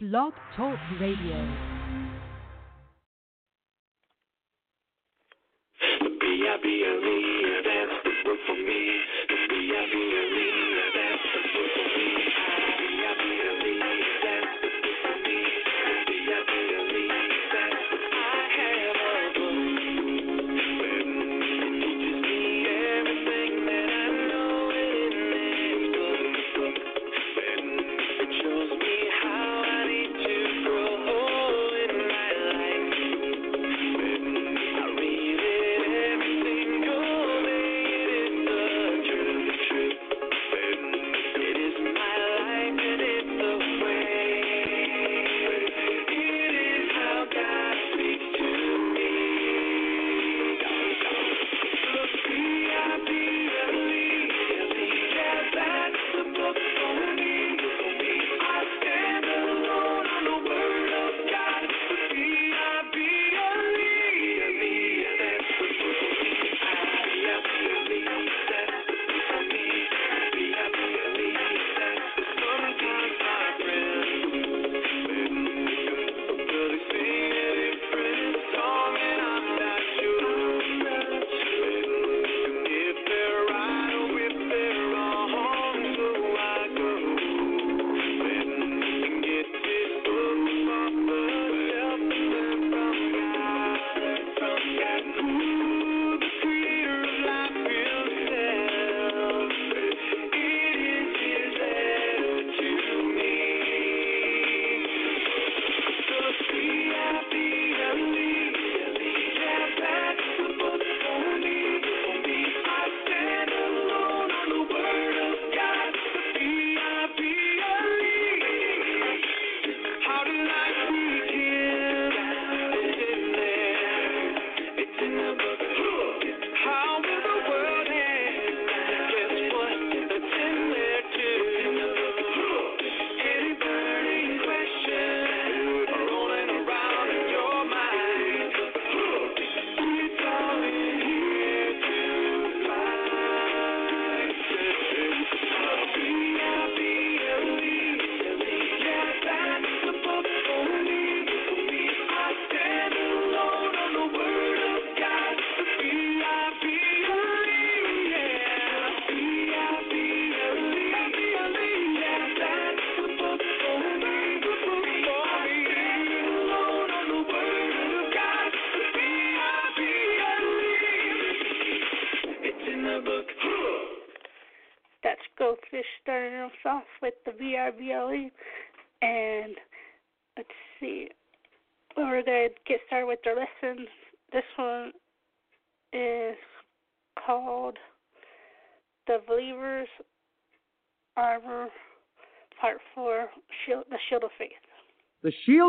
Blog Talk Radio. B-I-B-L-E, that's the word for me. B-I-B-L-E,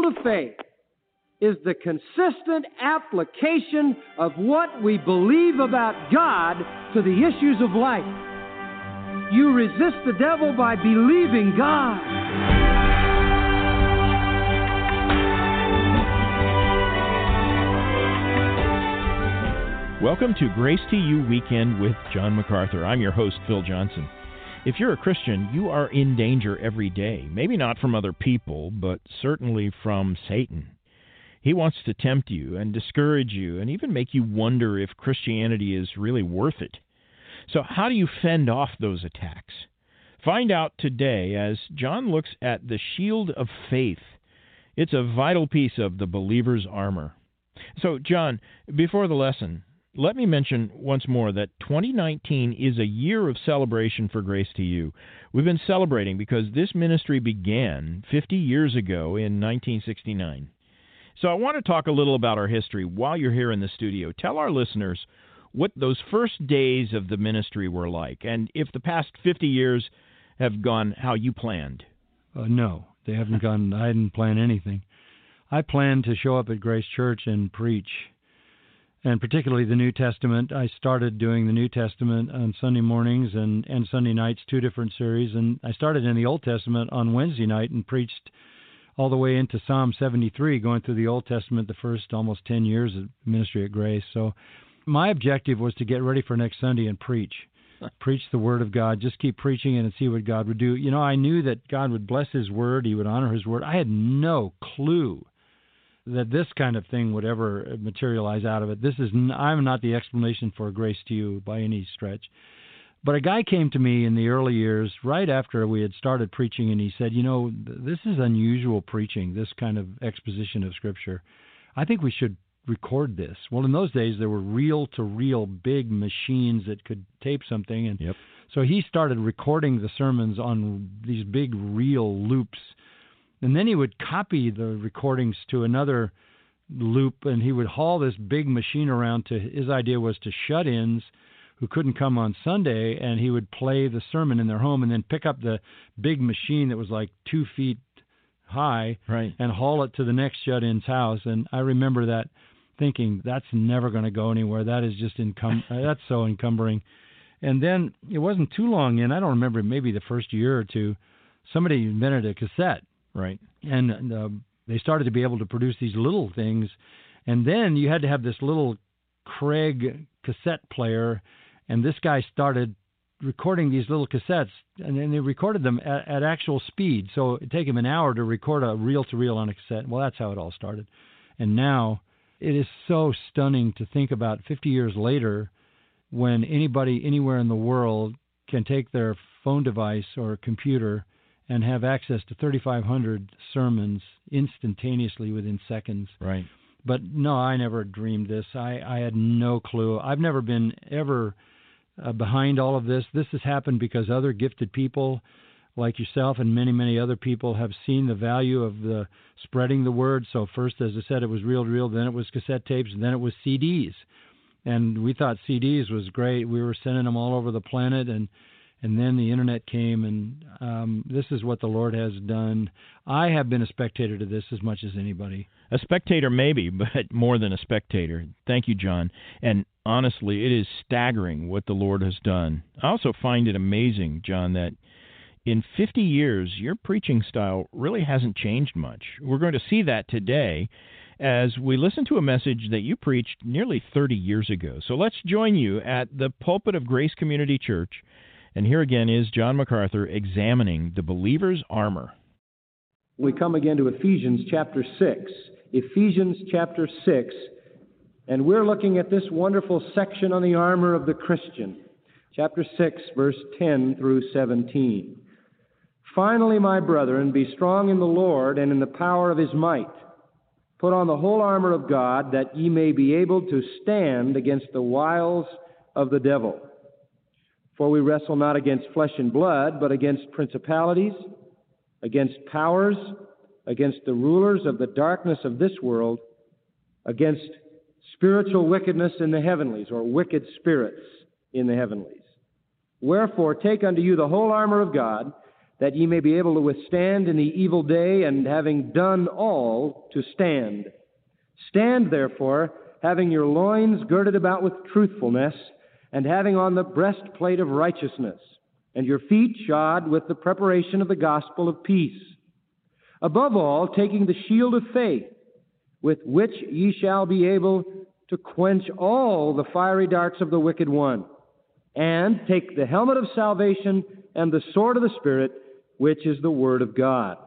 of faith is the consistent application of what we believe about God to the issues of life. You resist the devil by believing God. Welcome to Grace to You Weekend with John MacArthur. I'm your host, Phil Johnson. If you're a Christian, you are in danger every day. Maybe not from other people, but certainly from Satan. He wants to tempt you and discourage you and even make you wonder if Christianity is really worth it. So, how do you fend off those attacks? Find out today as John looks at the shield of faith. It's a vital piece of the believer's armor. So, John, before the lesson, let me mention once more that 2019 is a year of celebration for Grace to You. We've been celebrating because this ministry began 50 years ago in 1969. So I want to talk a little about our history while you're here in the studio. Tell our listeners what those first days of the ministry were like and if the past 50 years have gone how you planned. Uh, no, they haven't gone. I didn't plan anything. I planned to show up at Grace Church and preach, and particularly the New Testament. I started doing the New Testament on Sunday mornings and, and Sunday nights, two different series. And I started in the Old Testament on Wednesday night and preached all the way into Psalm 73, going through the Old Testament the first almost 10 years of ministry at Grace. So my objective was to get ready for next Sunday and preach. preach the word of God. Just keep preaching it and see what God would do. You know, I knew that God would bless His word. He would honor His word. I had no clue that this kind of thing would ever materialize out of it. This is n- I'm not the explanation for grace to you by any stretch. But a guy came to me in the early years, right after we had started preaching, and he said, "You know, this is unusual preaching. This kind of exposition of Scripture. I think we should record this." Well, in those days, there were reel-to-reel big machines that could tape something, and Yep. so he started recording the sermons on these big reel loops and then he would copy the recordings to another loop and he would haul this big machine around to his idea was to shut-ins who couldn't come on Sunday and he would play the sermon in their home and then pick up the big machine that was like two feet high Right. and haul it to the next shut-in's house. And I remember that thinking that's never going to go anywhere. That is just encum- uh, that's so encumbering. And then it wasn't too long in I don't remember maybe the first year or two somebody invented a cassette Right. and uh, they started to be able to produce these little things. And then you had to have this little Craig cassette player. And this guy started recording these little cassettes. And then they recorded them at, at actual speed. So it'd take him an hour to record a reel to reel on a cassette. Well that's how it all started. And now it is so stunning to think about 50 years later when anybody anywhere in the world can take their phone device or computer and have access to 3,500 sermons instantaneously within seconds. Right. But no, I never dreamed this. I, I had no clue. I've never been ever uh, behind all of this. This has happened because other gifted people like yourself and many, many other people have seen the value of the spreading the word. So first, as I said, it was reel to reel, then it was cassette tapes, and then it was CDs. And we thought CDs was great. We were sending them all over the planet, and and then the internet came, and um, this is what the Lord has done. I have been a spectator to this as much as anybody. A spectator, maybe, but more than a spectator. Thank you, John. And honestly, it is staggering what the Lord has done. I also find it amazing, John, that in 50 years, your preaching style really hasn't changed much. We're going to see that today as we listen to a message that you preached nearly 30 years ago. So let's join you at the pulpit of Grace Community Church. And here again is John MacArthur examining the believer's armor. We come again to Ephesians chapter 6. Ephesians chapter 6. And we're looking at this wonderful section on the armor of the Christian. Chapter 6, verse 10 through 17. Finally, my brethren, be strong in the Lord and in the power of his might. Put on the whole armor of God, that ye may be able to stand against the wiles of the devil. For we wrestle not against flesh and blood, but against principalities, against powers, against the rulers of the darkness of this world, against spiritual wickedness in the heavenlies, or wicked spirits in the heavenlies. Wherefore, take unto you the whole armor of God, that ye may be able to withstand in the evil day, and having done all, to stand. Stand therefore, having your loins girded about with truthfulness, and having on the breastplate of righteousness, and your feet shod with the preparation of the gospel of peace. Above all, taking the shield of faith, with which ye shall be able to quench all the fiery darts of the wicked one, and take the helmet of salvation and the sword of the Spirit, which is the Word of God.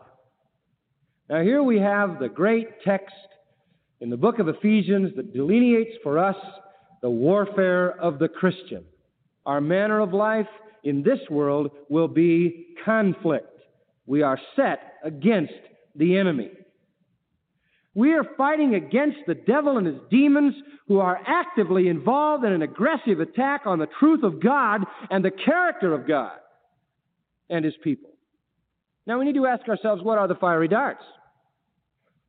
Now, here we have the great text in the book of Ephesians that delineates for us the warfare of the Christian. Our manner of life in this world will be conflict. We are set against the enemy. We are fighting against the devil and his demons who are actively involved in an aggressive attack on the truth of God and the character of God and his people. Now we need to ask ourselves what are the fiery darts?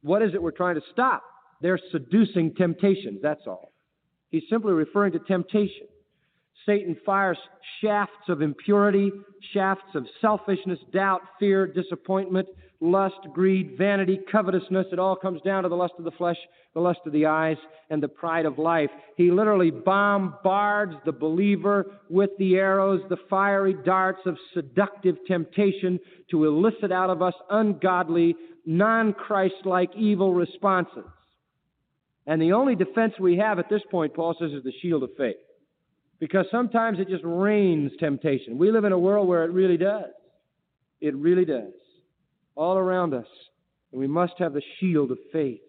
What is it we're trying to stop? They're seducing temptations, that's all. He's simply referring to temptation. Satan fires shafts of impurity, shafts of selfishness, doubt, fear, disappointment, lust, greed, vanity, covetousness. It all comes down to the lust of the flesh, the lust of the eyes, and the pride of life. He literally bombards the believer with the arrows, the fiery darts of seductive temptation to elicit out of us ungodly, non Christ like evil responses. And the only defense we have at this point, Paul says, is the shield of faith. Because sometimes it just rains temptation. We live in a world where it really does. It really does. All around us. And we must have the shield of faith.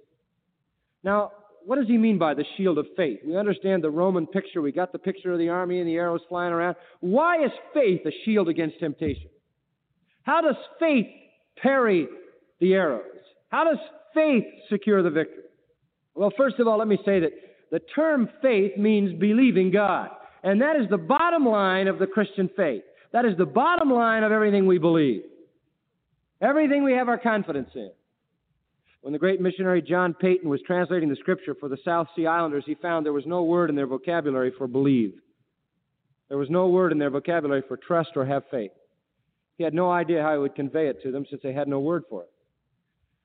Now, what does he mean by the shield of faith? We understand the Roman picture. We got the picture of the army and the arrows flying around. Why is faith a shield against temptation? How does faith parry the arrows? How does faith secure the victory? Well, first of all, let me say that the term faith means believing God. And that is the bottom line of the Christian faith. That is the bottom line of everything we believe. Everything we have our confidence in. When the great missionary John Paton was translating the scripture for the South Sea Islanders, he found there was no word in their vocabulary for believe. There was no word in their vocabulary for trust or have faith. He had no idea how he would convey it to them since they had no word for it.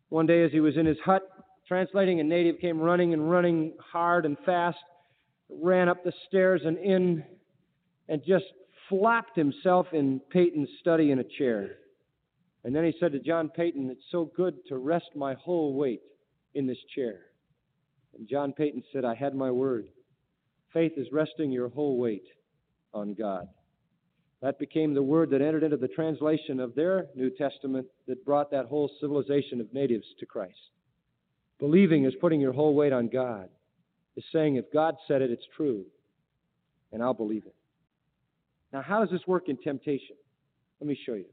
One day, as he was in his hut translating, a native came running and running hard and fast, ran up the stairs and in, and just flopped himself in Paton's study in a chair. And then he said to John Paton, It's so good to rest my whole weight in this chair. And John Paton said, I had my word. Faith is resting your whole weight on God. That became the word that entered into the translation of their New Testament that brought that whole civilization of natives to Christ. Believing is putting your whole weight on God, is saying, if God said it, it's true, and I'll believe it. Now, how does this work in temptation? Let me show you.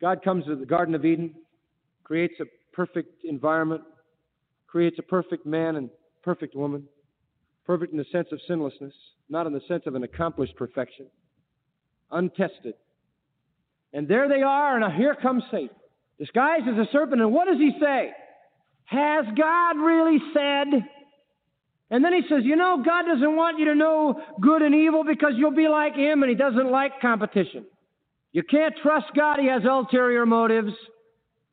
God comes to the Garden of Eden, creates a perfect environment, creates a perfect man and perfect woman, perfect in the sense of sinlessness, not in the sense of an accomplished perfection, untested. And there they are, and here comes Satan, disguised as a serpent. And what does he say? Has God really said? And then he says, You know, God doesn't want you to know good and evil because you'll be like him, and he doesn't like competition. You can't trust God, he has ulterior motives.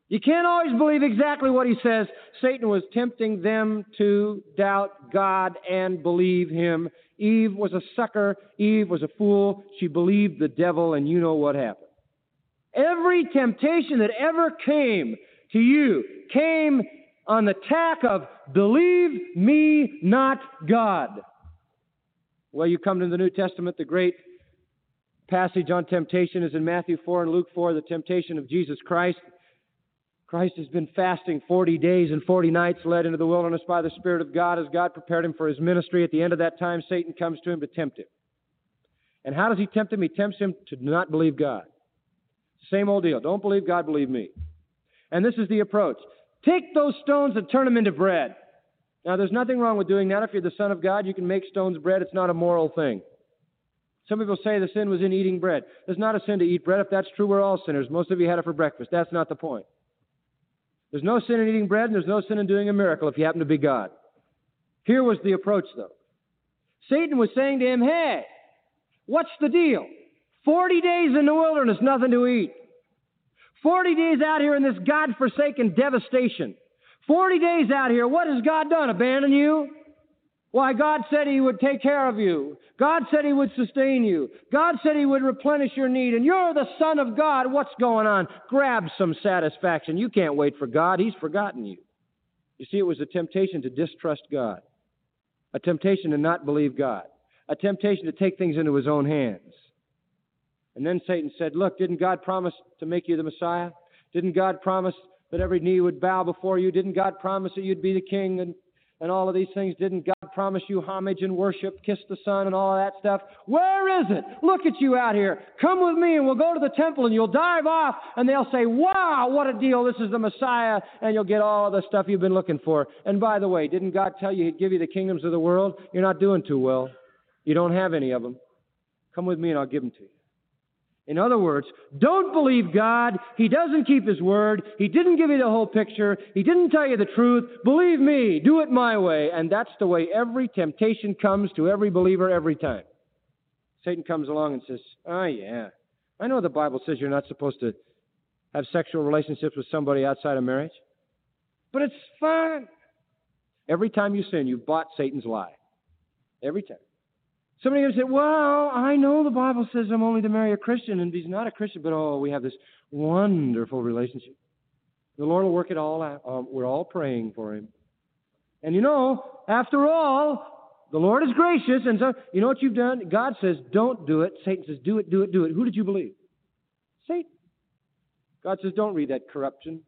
You can't always believe exactly what he says. Satan was tempting them to doubt God and believe him. Eve was a sucker. Eve was a fool. She believed the devil, and you know what happened. Every temptation that ever came to you came on the tack of believe me not God. Well, you come to the New Testament, the great passage on temptation is in Matthew 4 and Luke 4, the temptation of Jesus Christ. Christ has been fasting 40 days and 40 nights, led into the wilderness by the Spirit of God as God prepared him for his ministry. At the end of that time, Satan comes to him to tempt him. And how does he tempt him? He tempts him to not believe God. Same old deal. Don't believe God, believe me. And this is the approach take those stones and turn them into bread. Now, there's nothing wrong with doing that. If you're the Son of God, you can make stones bread. It's not a moral thing. Some people say the sin was in eating bread. There's not a sin to eat bread. If that's true, we're all sinners. Most of you had it for breakfast. That's not the point. There's no sin in eating bread, and there's no sin in doing a miracle if you happen to be God. Here was the approach, though. Satan was saying to him, Hey, what's the deal? 40 days in the wilderness, nothing to eat. 40 days out here in this God forsaken devastation. 40 days out here, what has God done? Abandon you? Why, God said He would take care of you. God said He would sustain you. God said He would replenish your need. And you're the Son of God. What's going on? Grab some satisfaction. You can't wait for God. He's forgotten you. You see, it was a temptation to distrust God, a temptation to not believe God, a temptation to take things into His own hands. And then Satan said, Look, didn't God promise to make you the Messiah? Didn't God promise that every knee would bow before you? Didn't God promise that you'd be the king and and all of these things. Didn't God promise you homage and worship, kiss the Son, and all of that stuff? Where is it? Look at you out here. Come with me, and we'll go to the temple, and you'll dive off, and they'll say, Wow, what a deal. This is the Messiah, and you'll get all of the stuff you've been looking for. And by the way, didn't God tell you He'd give you the kingdoms of the world? You're not doing too well. You don't have any of them. Come with me, and I'll give them to you. In other words, don't believe God. He doesn't keep His word. He didn't give you the whole picture. He didn't tell you the truth. Believe me, do it my way. And that's the way every temptation comes to every believer every time. Satan comes along and says, Oh, yeah, I know the Bible says you're not supposed to have sexual relationships with somebody outside of marriage, but it's fun. Every time you sin, you've bought Satan's lie. Every time. Somebody to say, Well, I know the Bible says I'm only to marry a Christian, and he's not a Christian, but oh, we have this wonderful relationship. The Lord will work it all out. Um, we're all praying for him. And you know, after all, the Lord is gracious, and so you know what you've done? God says, don't do it. Satan says, do it, do it, do it. Who did you believe? Satan. God says, don't read that corruption in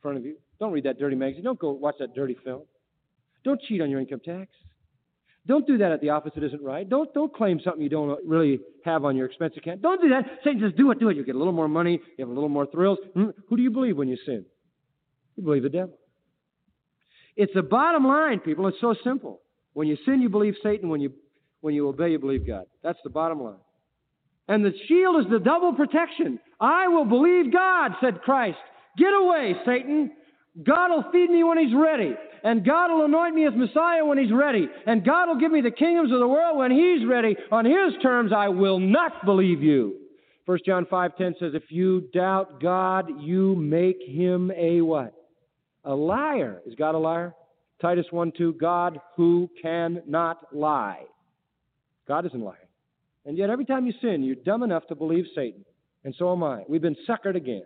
front of you. Don't read that dirty magazine. Don't go watch that dirty film. Don't cheat on your income tax. Don't do that at the office It isn't right. Don't don't claim something you don't really have on your expense account. Don't do that. Satan says, do it, do it. You get a little more money. You have a little more thrills. Hmm? Who do you believe when you sin? You believe the devil. It's the bottom line, people. It's so simple. When you sin, you believe Satan. When you when you obey, you believe God. That's the bottom line. And the shield is the double protection. I will believe God, said Christ. Get away, Satan. God will feed me when He's ready. And God will anoint me as Messiah when He's ready. And God will give me the kingdoms of the world when He's ready. On His terms, I will not believe you. 1 John 5.10 says, If you doubt God, you make Him a what? A liar. Is God a liar? Titus 1.2, God who cannot lie. God isn't lying. And yet every time you sin, you're dumb enough to believe Satan. And so am I. We've been suckered again.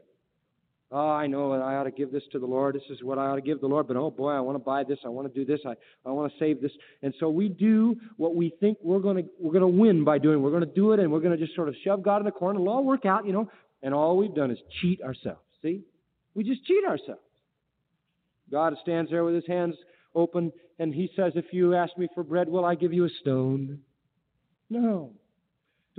Oh, I know I ought to give this to the Lord. This is what I ought to give the Lord. But oh boy, I want to buy this. I want to do this. I, I want to save this. And so we do what we think we're going to we're going to win by doing. We're going to do it, and we're going to just sort of shove God in the corner. It'll all work out, you know. And all we've done is cheat ourselves. See, we just cheat ourselves. God stands there with His hands open, and He says, "If you ask me for bread, will I give you a stone?" No.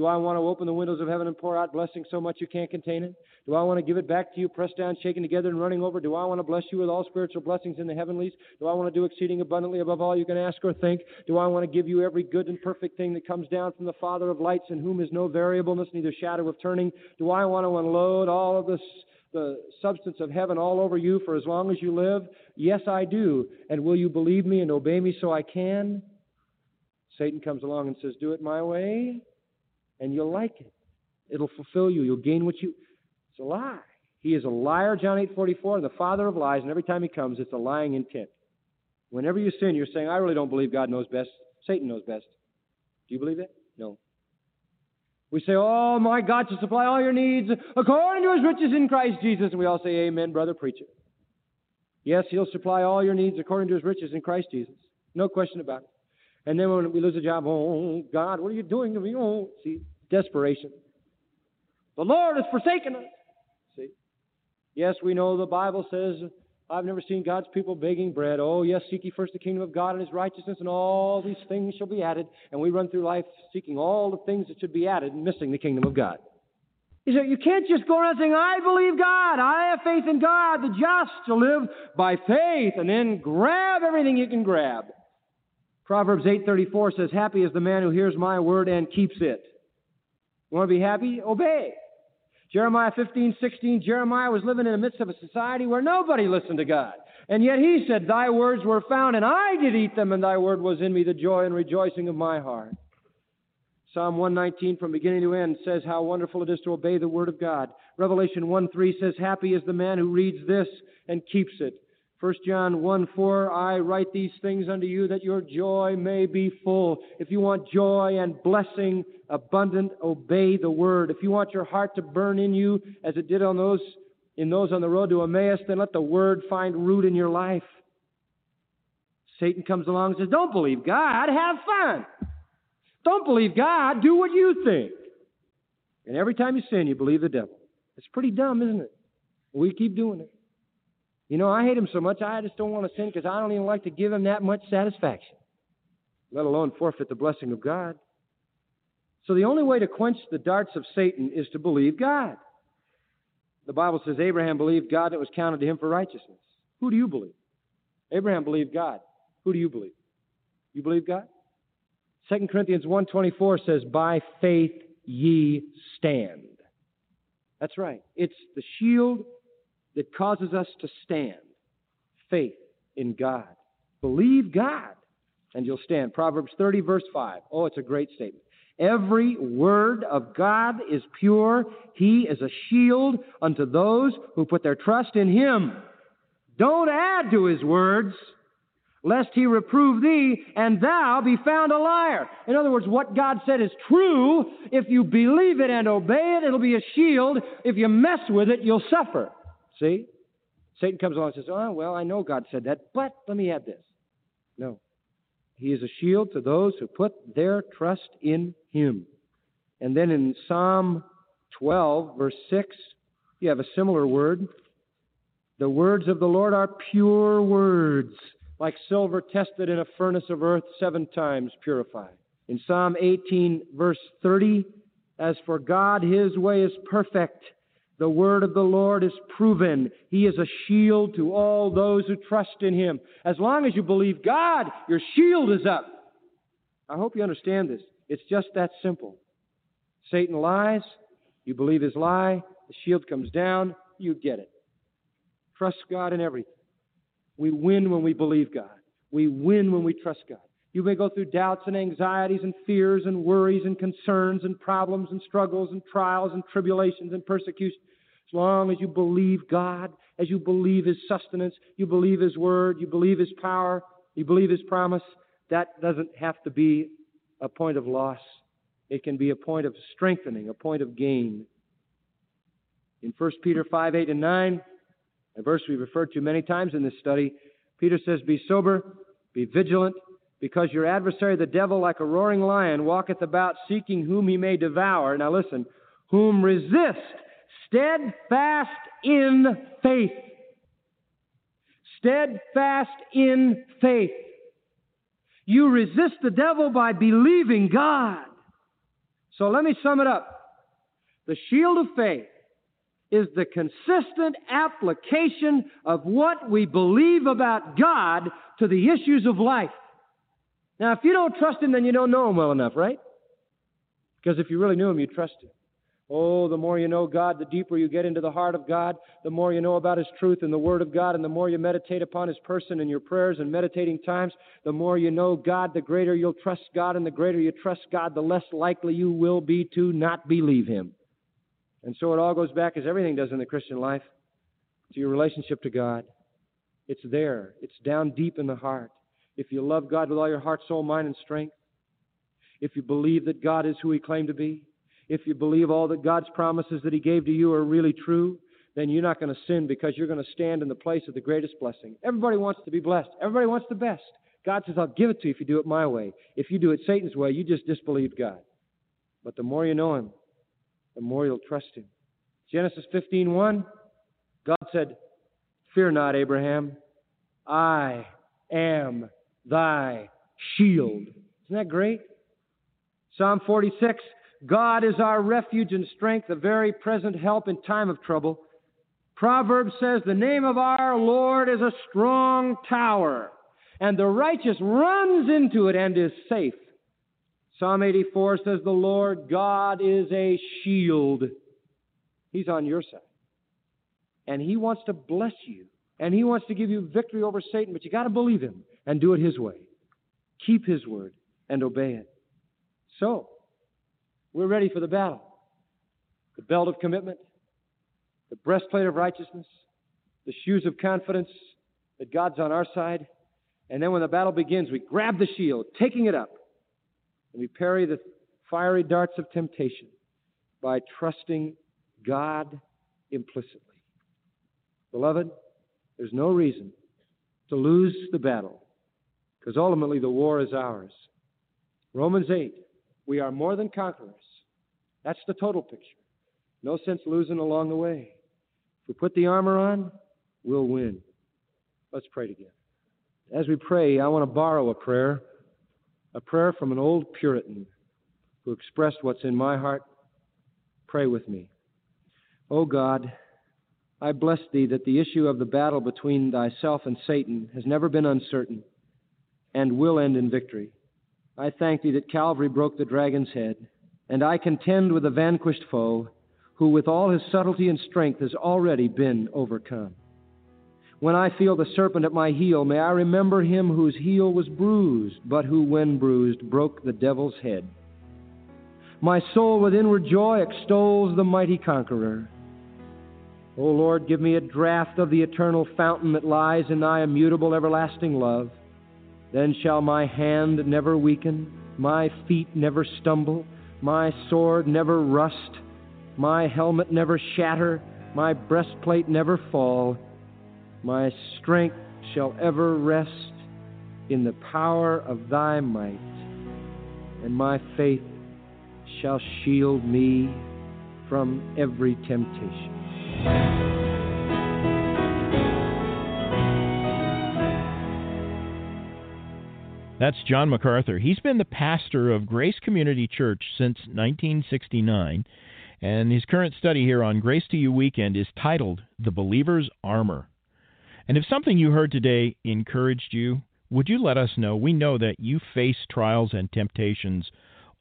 Do I want to open the windows of heaven and pour out blessing so much you can't contain it? Do I want to give it back to you, pressed down, shaken together, and running over? Do I want to bless you with all spiritual blessings in the heavenlies? Do I want to do exceeding abundantly above all you can ask or think? Do I want to give you every good and perfect thing that comes down from the Father of lights, in whom is no variableness, neither shadow of turning? Do I want to unload all of this? The substance of heaven all over you for as long as you live? Yes, I do. And will you believe me and obey me so I can? Satan comes along and says, Do it my way and you'll like it. It'll fulfill you. You'll gain what you. It's a lie. He is a liar, John 8:44, the father of lies, and every time he comes, it's a lying intent. Whenever you sin, you're saying, "I really don't believe God knows best. Satan knows best." Do you believe that? No. We say, "Oh, my God to supply all your needs according to His riches in Christ Jesus," and we all say, "Amen, brother preacher." Yes, He'll supply all your needs according to His riches in Christ Jesus. No question about it. And then when we lose a job, oh God, what are you doing to me? Oh, see, desperation. The Lord has forsaken us. See? Yes, we know the Bible says, I've never seen God's people begging bread. Oh, yes, seek ye first the kingdom of God and his righteousness, and all these things shall be added. And we run through life seeking all the things that should be added and missing the kingdom of God. You, can't just go around saying, I believe God, I have faith in God, the just shall live by faith, and then grab everything you can grab. Proverbs 8:34 says, "Happy is the man who hears my word and keeps it." You want to be happy? Obey. Jeremiah 15:16, Jeremiah was living in the midst of a society where nobody listened to God. And yet he said, Thy words were found, and I did eat them, and thy word was in me, the joy and rejoicing of my heart. Psalm 119 from beginning to end says how wonderful it is to obey the word of God. Revelation 1 3 says, Happy is the man who reads this and keeps it. 1 John 1 4, I write these things unto you that your joy may be full. If you want joy and blessing abundant, obey the word. If you want your heart to burn in you as it did on those in those on the road to Emmaus, then let the word find root in your life. Satan comes along and says, Don't believe God, have fun. Don't believe God, do what you think. And every time you sin, you believe the devil. It's pretty dumb, isn't it? We keep doing it. You know, I hate him so much, I just don't want to sin because I don't even like to give him that much satisfaction, let alone forfeit the blessing of God. So the only way to quench the darts of Satan is to believe God. The Bible says Abraham believed God and it was counted to him for righteousness. Who do you believe? Abraham believed God. Who do you believe? You believe God? 2 Corinthians 1.24 says, By faith ye stand. That's right. It's the shield that causes us to stand. Faith in God. Believe God, and you'll stand. Proverbs 30, verse 5. Oh, it's a great statement. Every word of God is pure. He is a shield unto those who put their trust in Him. Don't add to His words, lest He reprove thee, and thou be found a liar. In other words, what God said is true. If you believe it and obey it, it'll be a shield. If you mess with it, you'll suffer. See? Satan comes along and says, Oh, well, I know God said that, but let me add this. No. He is a shield to those who put their trust in Him. And then in Psalm 12, verse 6, you have a similar word. The words of the Lord are pure words, like silver tested in a furnace of earth, seven times purified. In Psalm 18, verse 30, as for God, His way is perfect. The word of the Lord is proven. He is a shield to all those who trust in Him. As long as you believe God, your shield is up. I hope you understand this. It's just that simple. Satan lies, you believe his lie, the shield comes down, you get it. Trust God in everything. We win when we believe God. We win when we trust God. You may go through doubts and anxieties and fears and worries and concerns and problems and struggles and trials and tribulations and persecution. As long as you believe God, as you believe His sustenance, you believe His word, you believe His power, you believe His promise, that doesn't have to be a point of loss. It can be a point of strengthening, a point of gain. In 1 Peter 5 8 and 9, a verse we referred to many times in this study, Peter says, Be sober, be vigilant, because your adversary, the devil, like a roaring lion, walketh about seeking whom he may devour. Now listen, whom resist steadfast in faith. Steadfast in faith. You resist the devil by believing God. So let me sum it up. The shield of faith is the consistent application of what we believe about God to the issues of life. Now, if you don't trust Him, then you don't know Him well enough, right? Because if you really knew Him, you'd trust Him. Oh, the more you know God, the deeper you get into the heart of God, the more you know about His truth and the Word of God, and the more you meditate upon His person in your prayers and meditating times, the more you know God, the greater you'll trust God, and the greater you trust God, the less likely you will be to not believe Him. And so it all goes back, as everything does in the Christian life, to your relationship to God. It's there, it's down deep in the heart if you love God with all your heart, soul, mind, and strength, if you believe that God is who He claimed to be, if you believe all that God's promises that He gave to you are really true, then you're not going to sin because you're going to stand in the place of the greatest blessing. Everybody wants to be blessed. Everybody wants the best. God says, I'll give it to you if you do it my way. If you do it Satan's way, you just disbelieve God. But the more you know Him, the more you'll trust Him. Genesis 15:1, God said, Fear not, Abraham. I am thy shield. Isn't that great? Psalm 46 God is our refuge and strength, a very present help in time of trouble. Proverbs says, The name of our Lord is a strong tower, and the righteous runs into it and is safe. Psalm 84 says, The Lord God is a shield. He's on your side. And He wants to bless you. And He wants to give you victory over Satan, but you got to believe Him and do it His way. Keep His word and obey it. So, we're ready for the battle. The belt of commitment, the breastplate of righteousness, the shoes of confidence that God's on our side. And then when the battle begins, we grab the shield, taking it up, and we parry the fiery darts of temptation by trusting God implicitly. Beloved, there's no reason to lose the battle because ultimately the war is ours. Romans 8, we are more than conquerors. That's the total picture. No sense losing along the way. If we put the armor on, we'll win. Let's pray together. As we pray, I want to borrow a prayer, a prayer from an old Puritan who expressed what's in my heart. Pray with me. O oh God, I bless thee that the issue of the battle between thyself and Satan has never been uncertain and will end in victory. I thank thee that Calvary broke the dragon's head, and I contend with the vanquished foe, who with all his subtlety and strength has already been overcome. When I feel the serpent at my heel, may I remember him whose heel was bruised, but who, when bruised, broke the devil's head. My soul with inward joy extols the mighty conqueror. O Lord, give me a draught of the eternal fountain that lies in thy immutable everlasting love. Then shall my hand never weaken, my feet never stumble, my sword never rust, my helmet never shatter, my breastplate never fall. My strength shall ever rest in the power of thy might, and my faith shall shield me from every temptation. That's John MacArthur. He's been the pastor of Grace Community Church since 1969, and his current study here on Grace to You Weekend is titled The Believer's Armor. And if something you heard today encouraged you, would you let us know? We know that you face trials and temptations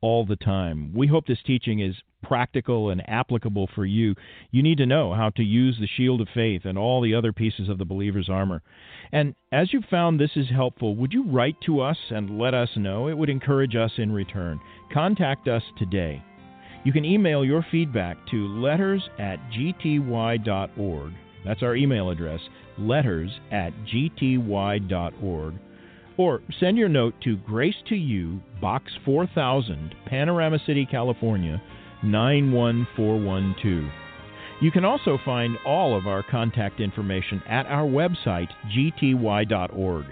all the time. We hope this teaching is practical and applicable for you. You need to know how to use the shield of faith and all the other pieces of the believer's armor. And as you've found this is helpful, would you write to us and let us know? It would encourage us in return. Contact us today. You can email your feedback to letters at gty.org. That's our email address, letters at gty.org or send your note to Grace to You, Box 4000, Panorama City, California 91412. You can also find all of our contact information at our website, gty.org.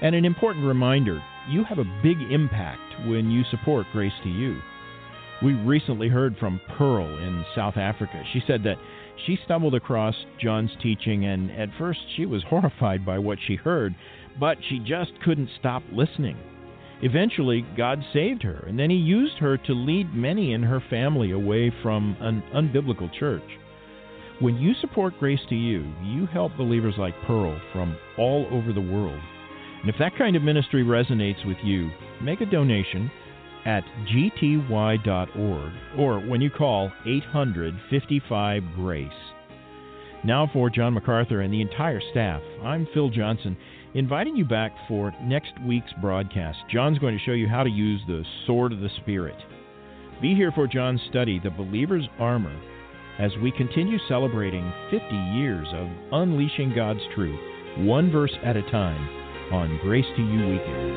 And an important reminder you have a big impact when you support Grace to You. We recently heard from Pearl in South Africa. She said that she stumbled across John's teaching, and at first she was horrified by what she heard, but she just couldn't stop listening. Eventually, God saved her, and then He used her to lead many in her family away from an unbiblical church. When you support Grace to You, you help believers like Pearl from all over the world. And if that kind of ministry resonates with you, make a donation at gty.org or when you call 855 Grace. Now, for John MacArthur and the entire staff, I'm Phil Johnson inviting you back for next week's broadcast. John's going to show you how to use the sword of the Spirit. Be here for John's study, The Believer's Armor, as we continue celebrating 50 years of unleashing God's truth, one verse at a time, on Grace to You Weekend.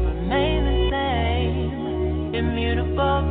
same.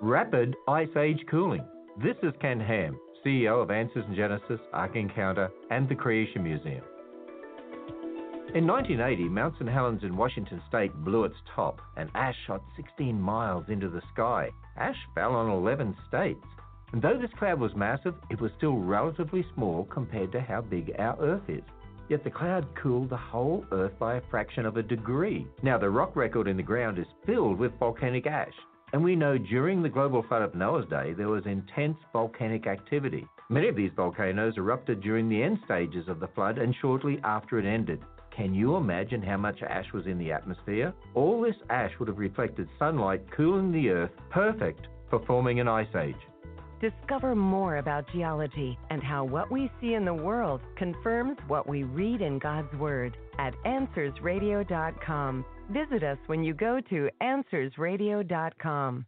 Rapid Ice Age Cooling. This is Ken Ham, CEO of Answers in Genesis, Ark Encounter, and the Creation Museum. In 1980, Mount St. Helens in Washington state blew its top, and ash shot 16 miles into the sky. Ash fell on 11 states. And though this cloud was massive, it was still relatively small compared to how big our Earth is. Yet the cloud cooled the whole Earth by a fraction of a degree. Now, the rock record in the ground is filled with volcanic ash. And we know during the global flood of Noah's day, there was intense volcanic activity. Many of these volcanoes erupted during the end stages of the flood and shortly after it ended. Can you imagine how much ash was in the atmosphere? All this ash would have reflected sunlight cooling the Earth, perfect for forming an ice age. Discover more about geology and how what we see in the world confirms what we read in God's Word at AnswersRadio.com. Visit us when you go to AnswersRadio.com.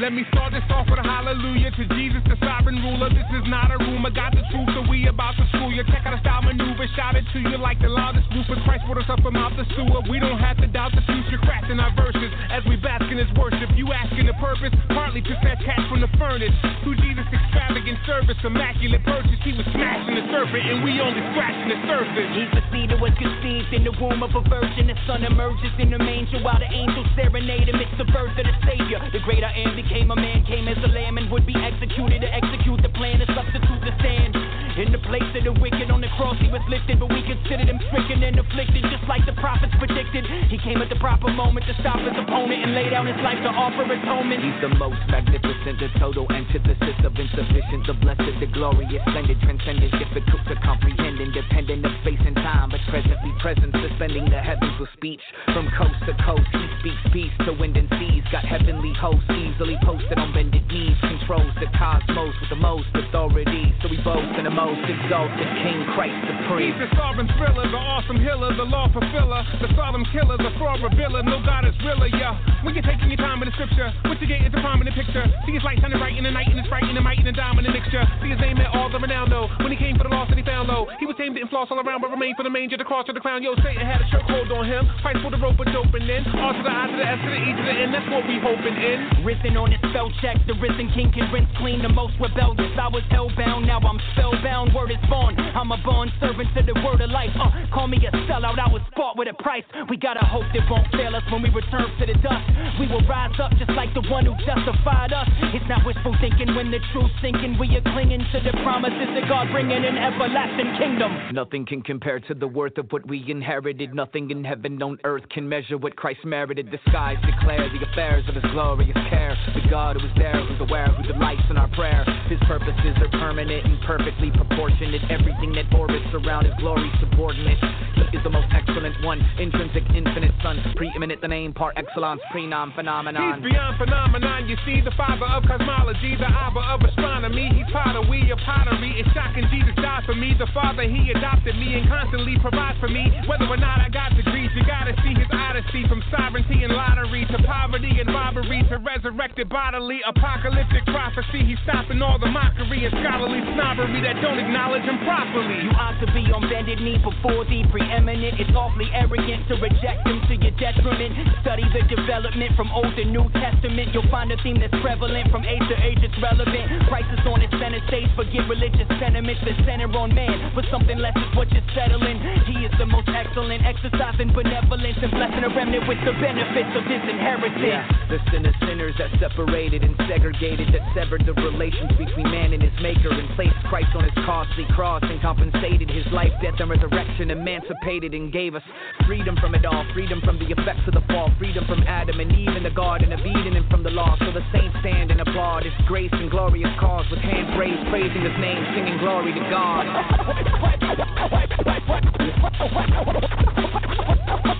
Let me start this off with a hallelujah to Jesus, the sovereign ruler. This is not a rumor, got the truth, so we about to school you. Check out a style maneuver, shout it to you like the loudest roofer. Christ brought us up from out the sewer. We don't have to doubt the future, crafting our verses as we bask in his worship. You asking the purpose, partly to snatch cash from the furnace. Through Jesus' extravagant service, immaculate purchase, he was smashing the serpent, and we only scratching the surface. Seed that was conceived in the womb of a virgin. The son emerges in the manger while the angels serenade him. It's the birth of the Savior. The great I am became a man, came as a lamb, and would be executed to execute the plan to substitute the stand. In the place of the wicked on the cross, he was lifted, but we considered him stricken and afflicted, just like the prophets predicted. He came at the proper moment to stop his opponent and lay down his life to offer atonement. He's the most magnificent, the total antithesis of insufficient, the blessed, the glorious, splendid, transcendent, difficult to comprehend, independent of space and time, but presently present, suspending the heavens with speech. From coast to coast, he speaks peace to wind and seas, got heavenly hosts easily posted on bended knees, controls the cosmos with the most authority, so we boast in the exalted King Christ supreme. He's the sovereign thriller, the awesome healer, the law fulfiller, the solemn killer, the fraud revealer. No God is realer, yeah. When you're taking your time in the scripture, what you get is a prominent picture. See his light shining bright in the night, and it's bright in the might and the diamond in the mixture. See his name at all the Ronaldo. When he came for the lost and he found low, he was tamed, didn't floss all around, but remained for the manger, the cross, or the crown. Yo, Satan had a chokehold on him. Fight for the rope, but doping in. all to the I to the S to the E to the N. That's what we hoping in. Risen on his spell check, the risen king can rinse clean the most rebellious. I was hellbound, now I'm spellbound. Word is born. I'm a born servant to the word of life. Uh, call me a sellout, I was bought with a price. We gotta hope that won't fail us when we return to the dust. We will rise up just like the one who justified us. It's not wishful thinking when the truth's sinking. We are clinging to the promises that God bringing an everlasting kingdom. Nothing can compare to the worth of what we inherited. Nothing in heaven on earth can measure what Christ merited. The skies declare the affairs of his glorious care. The God who is there, who's aware, who delights in our prayer. His purposes are permanent and perfectly proportionate. Everything that orbits around his glory subordinate. He is the most excellent one, intrinsic, infinite Son, preeminent, the name par excellence, prenom phenomenon. He's beyond phenomenon. You see, the father of cosmology, the abba of astronomy. He's potter, we of pottery. It's shocking Jesus died for me. The father, he adopted me and constantly provides for me. Whether or not I got degrees, you gotta see his odyssey from sovereignty and lottery to poverty and robbery to resurrected bodily apocalyptic prophecy. He's stopping all the mockery and scholarly snobbery that don't acknowledge him properly. You ought to be on bended knee before the preeminent. It's awfully arrogant to reject him to your detriment. Study the development from Old to New Testament. You'll find a theme that's prevalent from age to age. It's relevant. Crisis on its center stage. Forget religious sentiments that center on man. But something less is what you're settling. He is the most excellent, exercising benevolence and blessing a remnant with the benefits of his inheritance. Yeah, the sin of sinners that separated and segregated, that severed the relations between man and his maker, and placed Christ on his costly cross and compensated his life, death, and resurrection, emancipated and gave us freedom from it all, freedom from the effects of the fall, freedom from Adam and Eve in the Garden of Eden, and from the law. So the saints stand and applaud his grace and glorious cause with hands raised, praising his name, singing glory to God.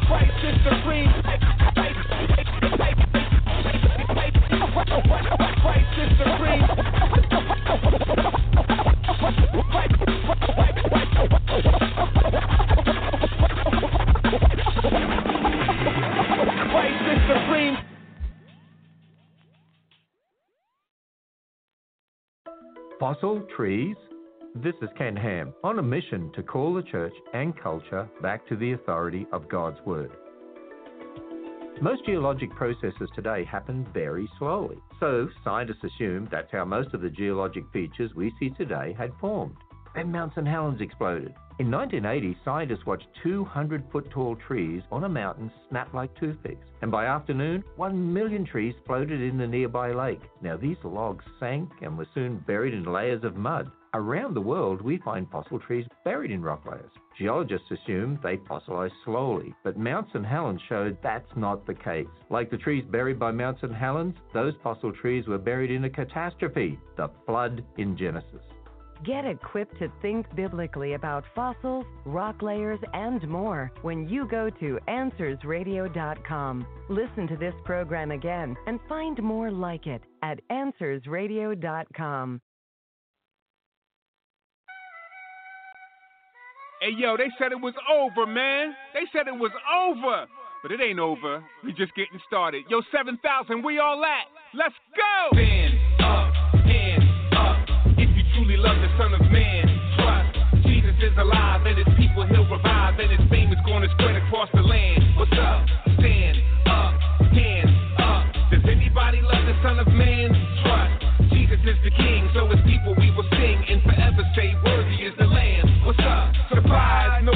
Christ is supreme. Christ is supreme. Fossil trees? This is Ken Ham on a mission to call the church and culture back to the authority of God's Word. Most geologic processes today happen very slowly, so scientists assume that's how most of the geologic features we see today had formed. Then Mount St. Helens exploded. In 1980, scientists watched 200 foot tall trees on a mountain snap like toothpicks, and by afternoon, 1 million trees floated in the nearby lake. Now, these logs sank and were soon buried in layers of mud. Around the world, we find fossil trees buried in rock layers. Geologists assume they fossilize slowly, but Mount St. Helens showed that's not the case. Like the trees buried by Mount St. Helens, those fossil trees were buried in a catastrophe, the flood in Genesis. Get equipped to think biblically about fossils, rock layers, and more when you go to AnswersRadio.com. Listen to this program again and find more like it at AnswersRadio.com. Hey yo, they said it was over, man. They said it was over. But it ain't over. We just getting started. Yo, 7,000, we all at. Let's go! Stand up, hands up. If you truly love the Son of Man, trust. Jesus is alive and his people he'll revive. And his fame is going to spread across the land. What's up? Stand up, hands up. Does anybody love the Son of Man? Trust. Jesus is the King, so his people we will sing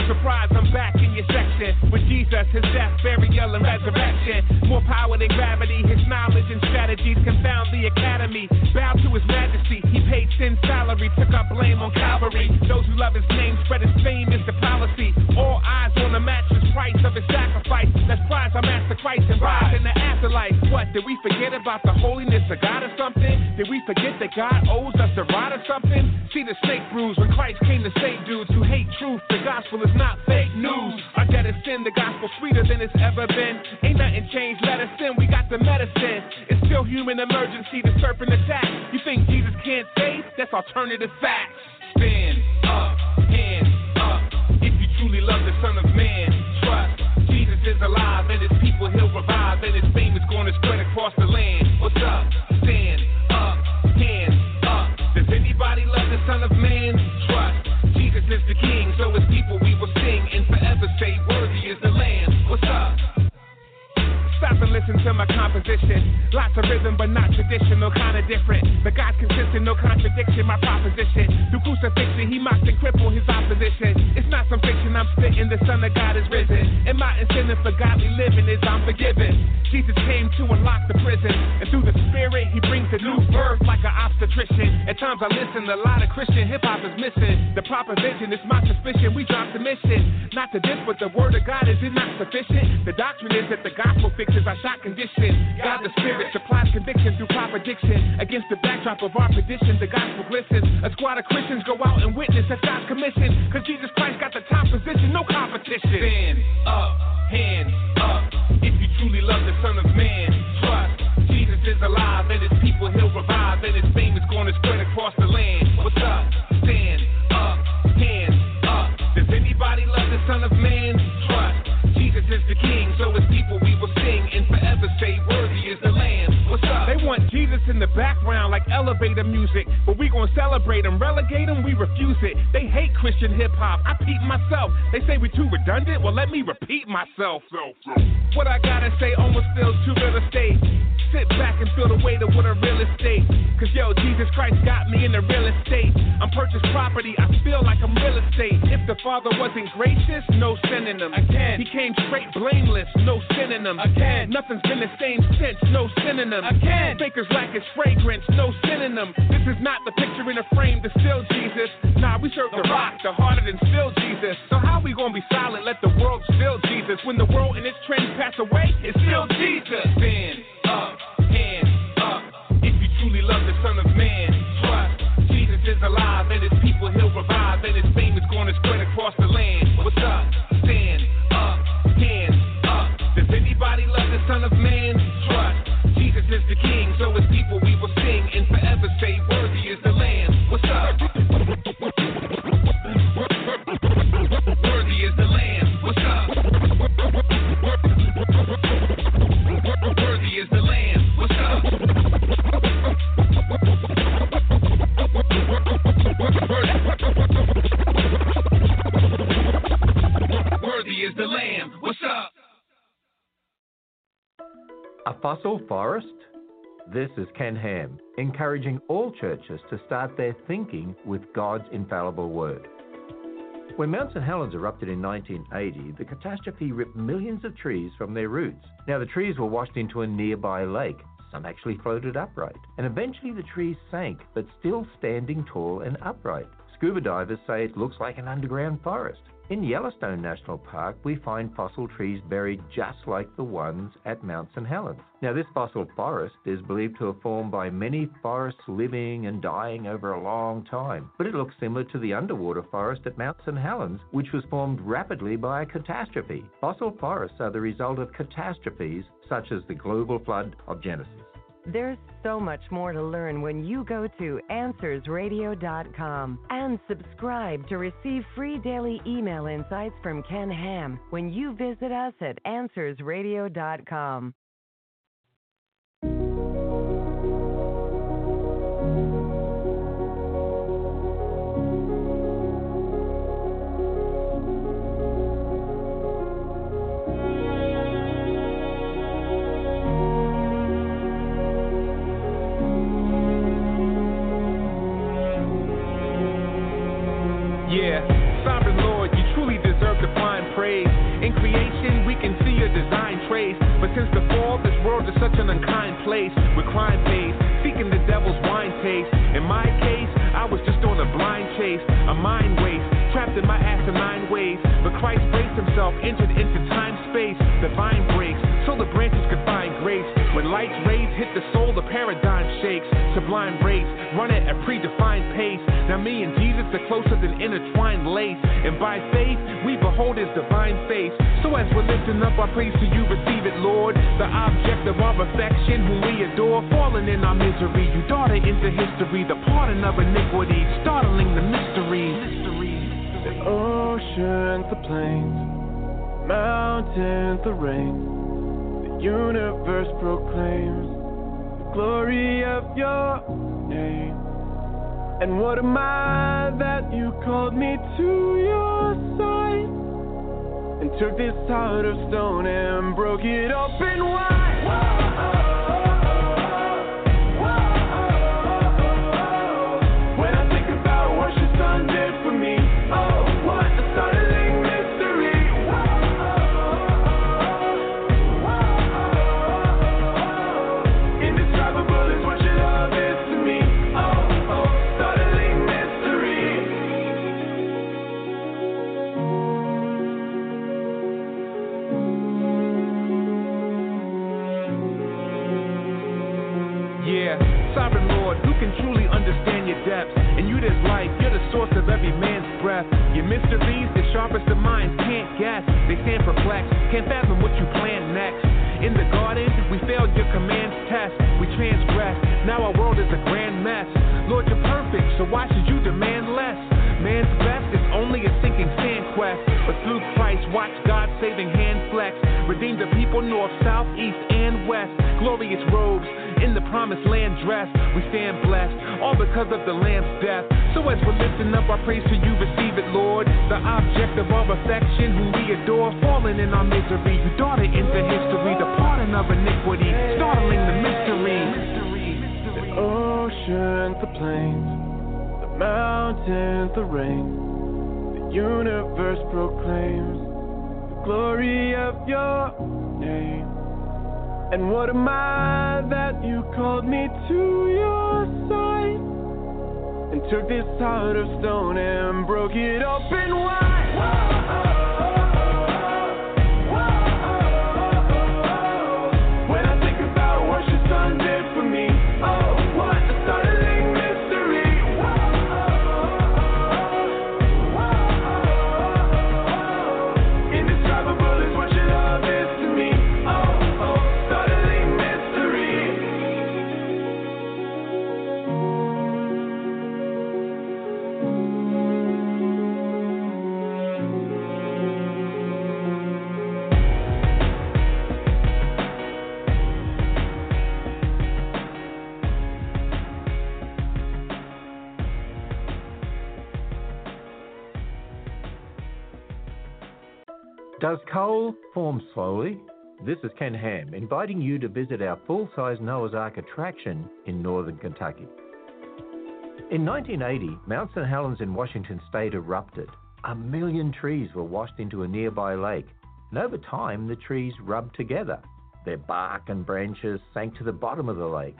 Surprise, I'm back with Jesus, his death, burial, and resurrection. More power than gravity, his knowledge and strategies confound the academy. Bow to his majesty, he paid sin salary, took up blame on Calvary. Those who love his name spread his fame is the policy. All eyes on the matchless price of his sacrifice. Let's prize our master Christ and rise in the afterlife. What, did we forget about the holiness of God or something? Did we forget that God owes us a ride or something? See the snake bruise when Christ came to save dudes who hate truth. The gospel is not fake news. Our debt is sin, the gospel sweeter than it's ever been. Ain't nothing changed, let us in, we got the medicine. It's still human emergency, the serpent attack. You think Jesus can't save? That's alternative facts. Stand up, hands up. If you truly love the Son of Man, trust. Jesus is alive and his people he'll revive. And his fame is going to spread across the land. Stop and listen to my composition. Lots of rhythm, but not traditional, kinda different. The God's consistent, no contradiction, my proposition. Through crucifixion, he mocked and crippled his opposition. It's not some fiction I'm spitting, the Son of God is risen. And my incentive for godly living is I'm forgiven. Jesus came to unlock the prison, and through the Spirit, he brings a new birth like an obstetrician. At times I listen, a lot of Christian hip hop is missing. The proper vision is my suspicion, we dropped the mission. Not to this, but the word of God, is it not sufficient? The doctrine is that the gospel fixes conditions, I shot conditions. God the spirit supplies conviction through proper diction. Against the backdrop of our petition, the gospel glistens. A squad of Christians go out and witness that's God's commission. Cause Jesus Christ got the top position, no competition. Stand up, hands up. If you truly love the Son of Man, trust Jesus is alive and his people he'll revive and his fame is gonna spread across the land. What's up? Stand up, hands up. Does anybody love the Son of Man? In the like elevator music. But we gon' celebrate them, relegate them, we refuse it. They hate Christian hip hop, I peep myself. They say we too redundant, well, let me repeat myself. What I gotta say almost feels too real estate. Sit back and feel the weight of what a real estate. Cause yo, Jesus Christ got me in the real estate. I'm purchased property, I feel like I'm real estate. If the Father wasn't gracious, no synonym. Again, he came straight blameless, no synonym. Again, nothing's been the same since, no synonym. Again, fakers lack his fragrance, no synonym. This is not the picture in a frame to still Jesus. Nah, we serve the rock, the harder than still Jesus. So how we gonna be silent? Let the world still Jesus. When the world and its trends pass away, it's still Jesus. Stand fossil forest? This is Ken Ham, encouraging all churches to start their thinking with God's infallible word. When Mount St. Helens erupted in 1980, the catastrophe ripped millions of trees from their roots. Now, the trees were washed into a nearby lake. Some actually floated upright. And eventually the trees sank, but still standing tall and upright. Scuba divers say it looks like an underground forest. In Yellowstone National Park, we find fossil trees buried just like the ones at Mount St. Helens. Now, this fossil forest is believed to have formed by many forests living and dying over a long time, but it looks similar to the underwater forest at Mount St. Helens, which was formed rapidly by a catastrophe. Fossil forests are the result of catastrophes such as the global flood of Genesis. There's so much more to learn when you go to AnswersRadio.com and subscribe to receive free daily email insights from Ken Ham when you visit us at AnswersRadio.com. history, the pardon of iniquity, startling the mystery. The oceans, the plains, mountains, the rain, the universe proclaims the glory of your name. And what am I that you called me to your side and took this heart of stone and broke it open wide? Understand your depths? And you, there's life, you're the source of every man's breath. Your mysteries, the sharpest of minds can't guess. They stand perplexed, can't fathom what you plan next. In the garden, we failed your commands test. We transgressed, now our world is a grand mess. Lord, you're perfect, so why should you demand less? Man's best is only a sinking sand quest. But through Christ, watch God's saving hand flex. Redeem the people north, south, east, and west. Glorious robes in the promised land dressed. We stand blessed, all because of the Lamb's death. So as we're lifting up our praise to you, receive it, Lord. The object of our affection, whom we adore, fallen in our misery. You darted into history, the pardon of iniquity, startling the mystery. The oceans, the plains, the mountains, the rain, the universe proclaims glory of your name. And what am I that you called me to your side and took this heart of stone and broke it open wide? When Does coal form slowly? This is Ken Ham inviting you to visit our full size Noah's Ark attraction in northern Kentucky. In 1980, Mount St. Helens in Washington state erupted. A million trees were washed into a nearby lake, and over time the trees rubbed together. Their bark and branches sank to the bottom of the lake.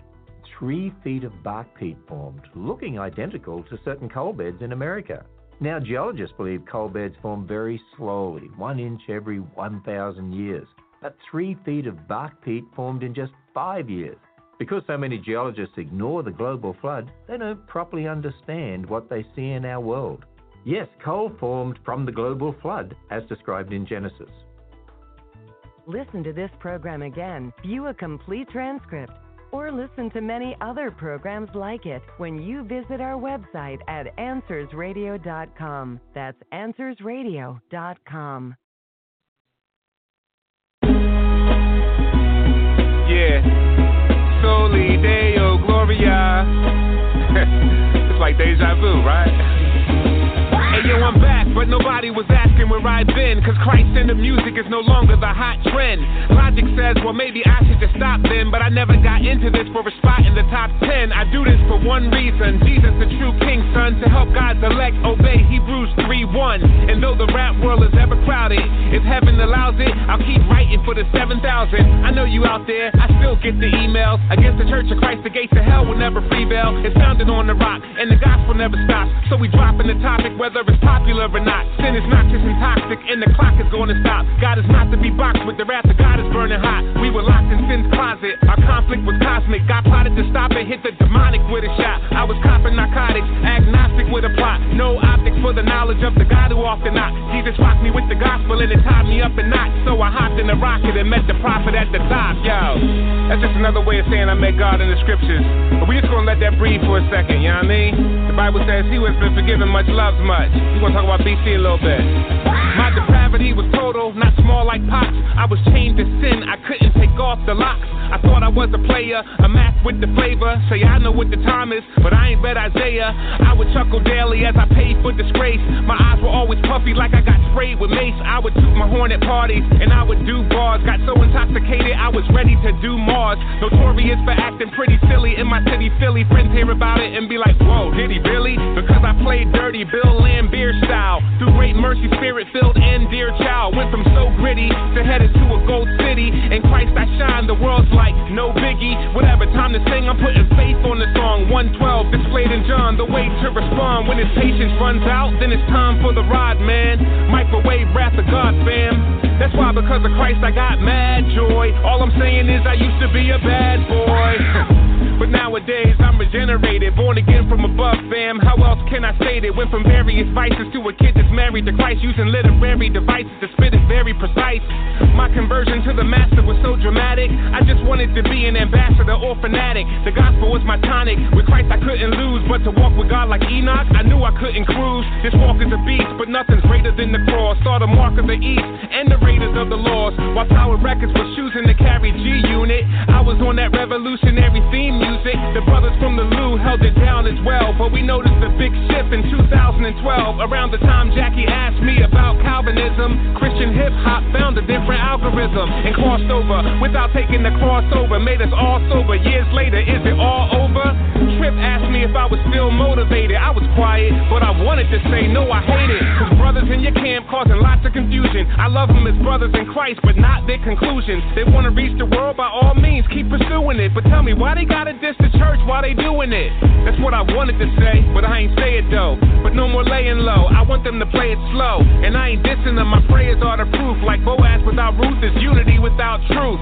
Three feet of bark peat formed, looking identical to certain coal beds in America. Now, geologists believe coal beds form very slowly, one inch every 1,000 years. But three feet of bark peat formed in just five years. Because so many geologists ignore the global flood, they don't properly understand what they see in our world. Yes, coal formed from the global flood, as described in Genesis. Listen to this program again, view a complete transcript, or listen to many other programs like it when you visit our website at AnswersRadio.com. That's AnswersRadio.com. Yeah. Soli Deo Gloria. it's like deja vu, right? Hey yo, I'm back, but nobody was asking where I've been. Cause Christ in the music is no longer the hot trend. Logic says, well, maybe I should just stop then. But I never got into this for a spot in the top 10. I do this for one reason Jesus, the true king, son, to help God's elect obey Hebrews 3 1. And though the rap world is ever crowded, if heaven allows it, I'll keep writing for the 7,000. I know you out there, I still get the emails. Against the Church of Christ, the gates of hell will never prevail. It's founded on the rock, and the gospel never stops. So we dropping the topic, whether it's popular or not. Sin is not just and toxic, and the clock is going to stop. God is not to be boxed with the wrath of God is burning hot. We were locked in sin's closet. Our conflict was cosmic. God plotted to stop it, hit the demonic with a shot. I was copping narcotics, agnostic with a plot. No optics for the knowledge of the God who often not. Jesus rocked me with the gospel and it tied me up in knots. So I hopped in the rocket and met the prophet at the top. Yo, that's just another way of saying I met God in the scriptures. But we just gonna let that breathe for a second, you know what I mean? The Bible says he who has been forgiven much loves much. We gonna talk about BC a little bit. My depravity was total, not small like pops. I was chained to sin, I couldn't take off the locks. I thought I was a player, a math with the flavor. Say I know what the time is, but I ain't read Isaiah. I would chuckle daily as I paid for disgrace. My eyes were always puffy like I got sprayed with mace. I would toot my horn at parties and I would do bars. Got so intoxicated I was ready to do Mars. Notorious for acting pretty silly in my city, Philly. Friends hear about it and be like, Whoa, did he really? Because I played dirty, Bill Laimbeer style. Through great mercy, spirit filled and dear child. Went from so gritty to headed to a gold city. In Christ I shine, the world's like no biggie. Whatever time to sing, I'm putting faith on the song. 112 displayed in John, the way to respond. When his patience runs out, then it's time for the ride, man. Microwave wrath of God, fam. That's why, because of Christ, I got mad joy. All I'm saying is, I used to be a bad boy. But nowadays I'm regenerated, born again from above, fam. How else can I say that? Went from various vices to a kid that's married to Christ, using literary devices to spit it very precise. My conversion to the master was so dramatic. I just wanted to be an ambassador or fanatic. The gospel was my tonic. With Christ I couldn't lose, but to walk with God like Enoch, I knew I couldn't cruise. This walk is a beast, but nothing's greater than the cross. Saw the mark of the east and the raiders of the lost. While Tower Records was choosing to carry G Unit, I was on that revolutionary theme music. The brothers from the Lou held it down as well, but we noticed a big shift in 2012. Around the time Jackie asked me about Calvinism, Christian hip hop found a different algorithm and crossed over without taking the crossover. Made us all sober. Years later, is it all over? Trip asked me if I was still motivated. I was quiet, but I wanted to say no, I hate it. Cause brothers in your camp causing lots of confusion. I love them as brothers in Christ, but not their conclusions. They wanna reach the world by all means, keep pursuing it. But tell me why they gotta diss the church while they doing it. That's what I wanted to say, but I ain't say it though. But no more laying low. I want them to play it slow. And I ain't dissing them, my prayers are the proof. Like Boaz without Ruth is unity without truth.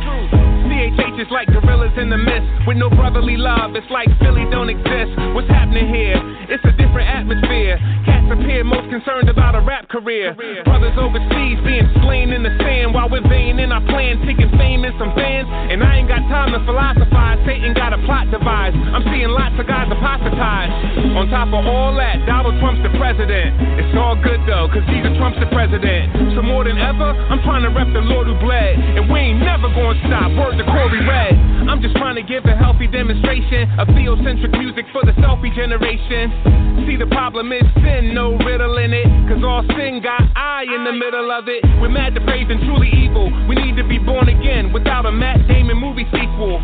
CHH is like gorillas in the mist with no brotherly love. It's like Philly don't exist. What's happening here? It's a different atmosphere. Cats appear most concerned about rap career. Brothers overseas being slain in the sand while we're vain in our plan, taking fame in some fans. And I ain't got time to philosophize. Satan got a plot devised. I'm seeing lots of guys apostatized. On top of all that, Donald Trump's the president. It's all good though, cause Jesus Trump's the president. So more than ever, I'm trying to rep the Lord who bled. And we ain't never gonna stop. Word to Corey Red. I'm just trying to give a healthy demonstration of theocentric music for the selfie generation. See, the problem is sin, no riddle in it. Cause all sin got I in the middle of it. We're mad, to depraved, and truly evil. We need to be born again without a Matt Damon movie sequel.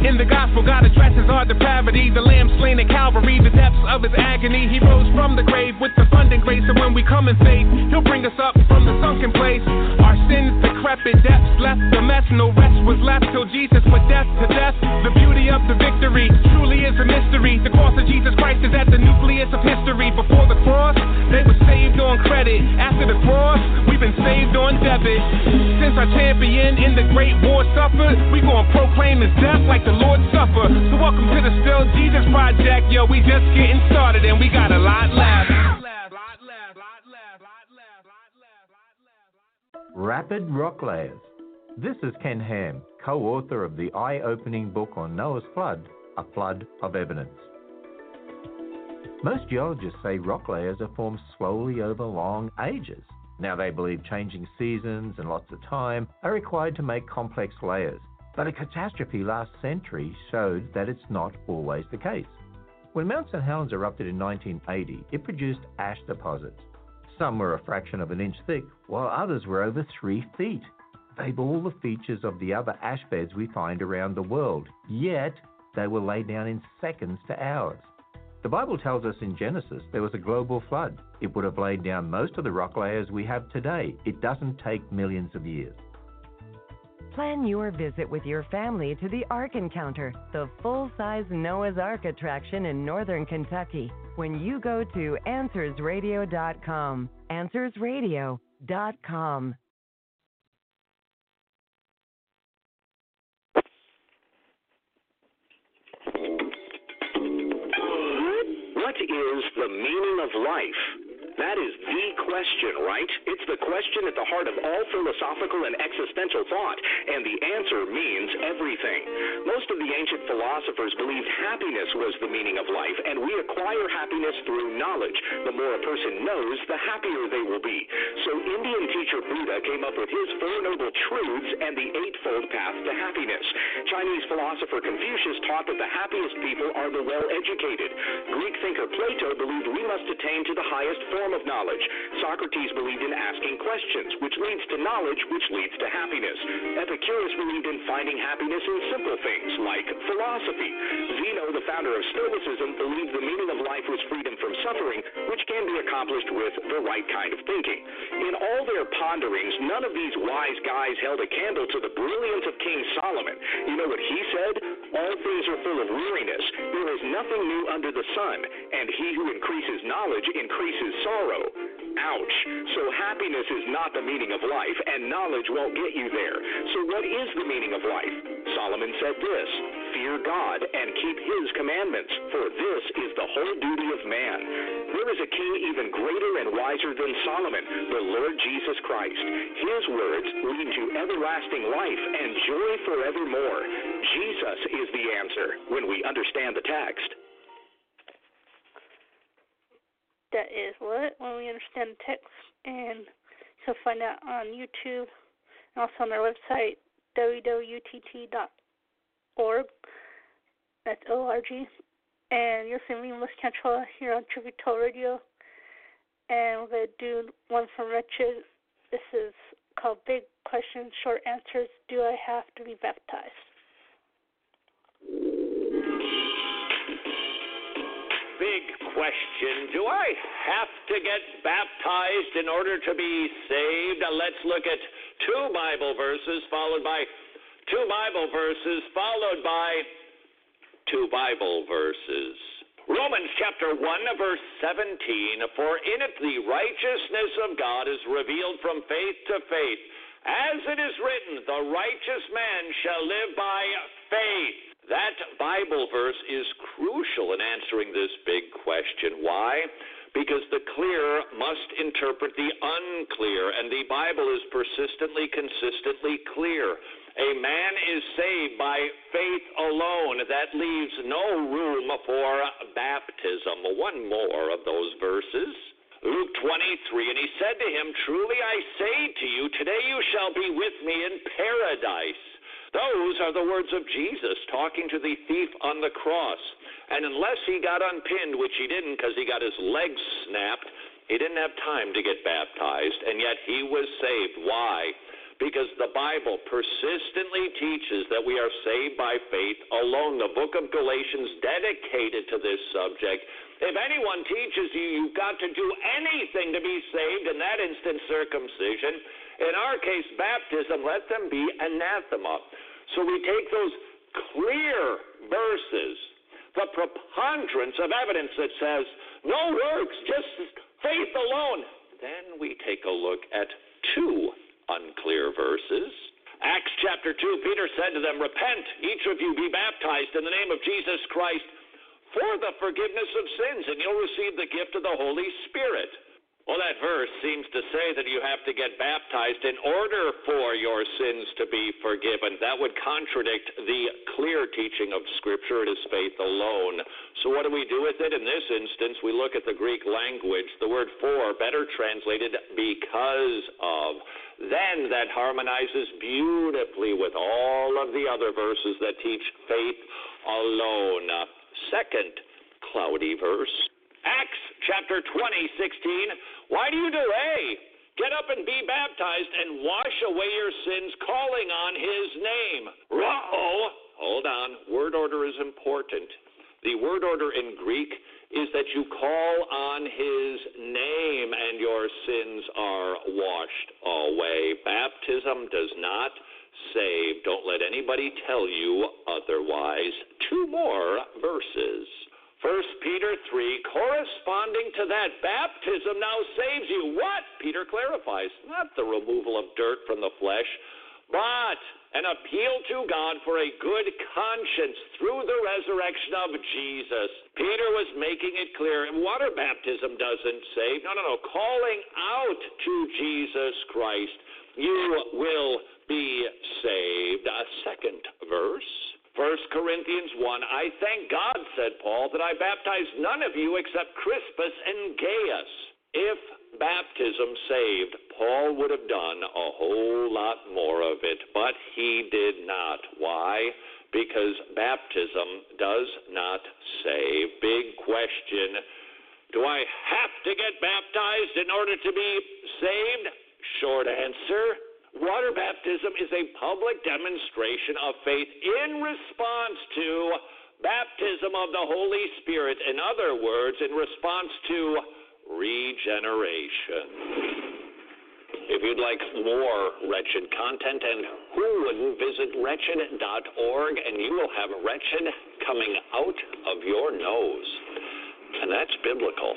In the gospel, God addresses our depravity. The lamb slain at Calvary, the depths of his agony. He rose from the grave with the abundant grace. And when we come in faith, he'll bring us up from the sunken place. Our sins decrepit, depths left the mess. No rest was left till Jesus put death to death. The beauty of the victory truly is a mystery. The cross of Jesus Christ is at the nucleus of history. Before the cross, they were saved on credit. After the cross, we've been saved on debit. Since our champion in the great war suffered, we gon' proclaim his death like the Lord suffer. So welcome to the Still Jesus Project, yo. We just getting started and we got a lot left. Rapid Rock Layers. This is Ken Ham, co author of the eye opening book on Noah's Flood, A Flood of Evidence. Most geologists say rock layers are formed slowly over long ages. Now, they believe changing seasons and lots of time are required to make complex layers, but a catastrophe last century showed that it's not always the case. When Mount St. Helens erupted in 1980, it produced ash deposits. Some were a fraction of an inch thick, while others were over three feet. They've all the features of the other ash beds we find around the world, yet they were laid down in seconds to hours. The Bible tells us in Genesis there was a global flood. It would have laid down most of the rock layers we have today. It doesn't take millions of years. Plan your visit with your family to the Ark Encounter, the full size Noah's Ark attraction in northern Kentucky, when you go to AnswersRadio.com. AnswersRadio.com. What is the meaning of life? That is the question, right? It's the question at the heart of all philosophical and existential thought, and the answer means everything. Most of the ancient philosophers believed happiness was the meaning of life, and we acquire happiness through knowledge. The more a person knows, the happier they will be. So Indian teacher Buddha came up with his Four Noble Truths and the Eightfold Path to Happiness. Chinese philosopher Confucius taught that the happiest people are the well educated. Greek thinker Plato believed we must attain to the highest form of knowledge. Socrates believed in asking questions, which leads to knowledge, which leads to happiness. Epicurus believed in finding happiness in simple things like philosophy. Zeno, the founder of Stoicism, believed the meaning of life was freedom from suffering, which can be accomplished with the right kind of thinking. In all their ponderings, none of these wise guys held a candle to the brilliance of King Solomon. You know what he said? All things are full of weariness. There is nothing new under the sun, and he who increases knowledge increases sorrow. Ouch. So happiness is not the meaning of life, and knowledge won't get you there. So what is the meaning of life? Solomon said this Fear God and keep his commandments, for this is the whole duty of man. There is a king even greater and wiser than Solomon, the Lord Jesus Christ. His words lead to everlasting life and joy forevermore. Jesus is the answer when we understand the text. That is what when we understand the text, and so find out on YouTube and also on their website www.utt.org. That's O-R-G. And you're feeling Miss Cantrella here on Truth Be Told Radio. And we're going to do one from Wretched. This is called Big Questions, Short Answers. Do I have to be baptized? Big question. Do I have to get baptized in order to be saved? Let's look at two Bible verses followed by two Bible verses followed by two Bible verses. Romans chapter 1, verse 17 For in it the righteousness of God is revealed from faith to faith. As it is written, the righteous man shall live by faith. That Bible verse is crucial in answering this big question. Why? Because the clear must interpret the unclear, and the Bible is persistently, consistently clear. A man is saved by faith alone. That leaves no room for baptism. One more of those verses. Luke 23, and he said to him, Truly I say to you, today you shall be with me in paradise. Those are the words of Jesus talking to the thief on the cross. And unless he got unpinned, which he didn't because he got his legs snapped, he didn't have time to get baptized, and yet he was saved. Why? Because the Bible persistently teaches that we are saved by faith alone. The book of Galatians dedicated to this subject. If anyone teaches you you've got to do anything to be saved, in that instance, circumcision, in our case, baptism, let them be anathema. So we take those clear verses, the preponderance of evidence that says, no works, just faith alone. Then we take a look at two unclear verses. Acts chapter 2, Peter said to them, Repent, each of you be baptized in the name of Jesus Christ for the forgiveness of sins, and you'll receive the gift of the Holy Spirit. Well, that verse seems to say that you have to get baptized in order for your sins to be forgiven. That would contradict the clear teaching of Scripture. It is faith alone. So, what do we do with it? In this instance, we look at the Greek language. The word for, better translated because of. Then that harmonizes beautifully with all of the other verses that teach faith alone. Second cloudy verse Acts chapter 20, 16. Why do you delay? Get up and be baptized and wash away your sins, calling on his name. Uh-oh. Hold on. Word order is important. The word order in Greek is that you call on his name and your sins are washed away. Baptism does not save. Don't let anybody tell you otherwise. Two more verses. 1 Peter 3, corresponding to that, baptism now saves you. What? Peter clarifies. Not the removal of dirt from the flesh, but an appeal to God for a good conscience through the resurrection of Jesus. Peter was making it clear water baptism doesn't save. No, no, no. Calling out to Jesus Christ, you will be saved. A second verse. 1 Corinthians 1 I thank God, said Paul, that I baptized none of you except Crispus and Gaius. If baptism saved, Paul would have done a whole lot more of it, but he did not. Why? Because baptism does not save. Big question. Do I have to get baptized in order to be saved? Short answer Water baptism is a public demonstration of faith in response to baptism of the Holy Spirit. In other words, in response to regeneration. If you'd like more Wretched content, and who wouldn't visit wretched.org, and you will have Wretched coming out of your nose. And that's biblical.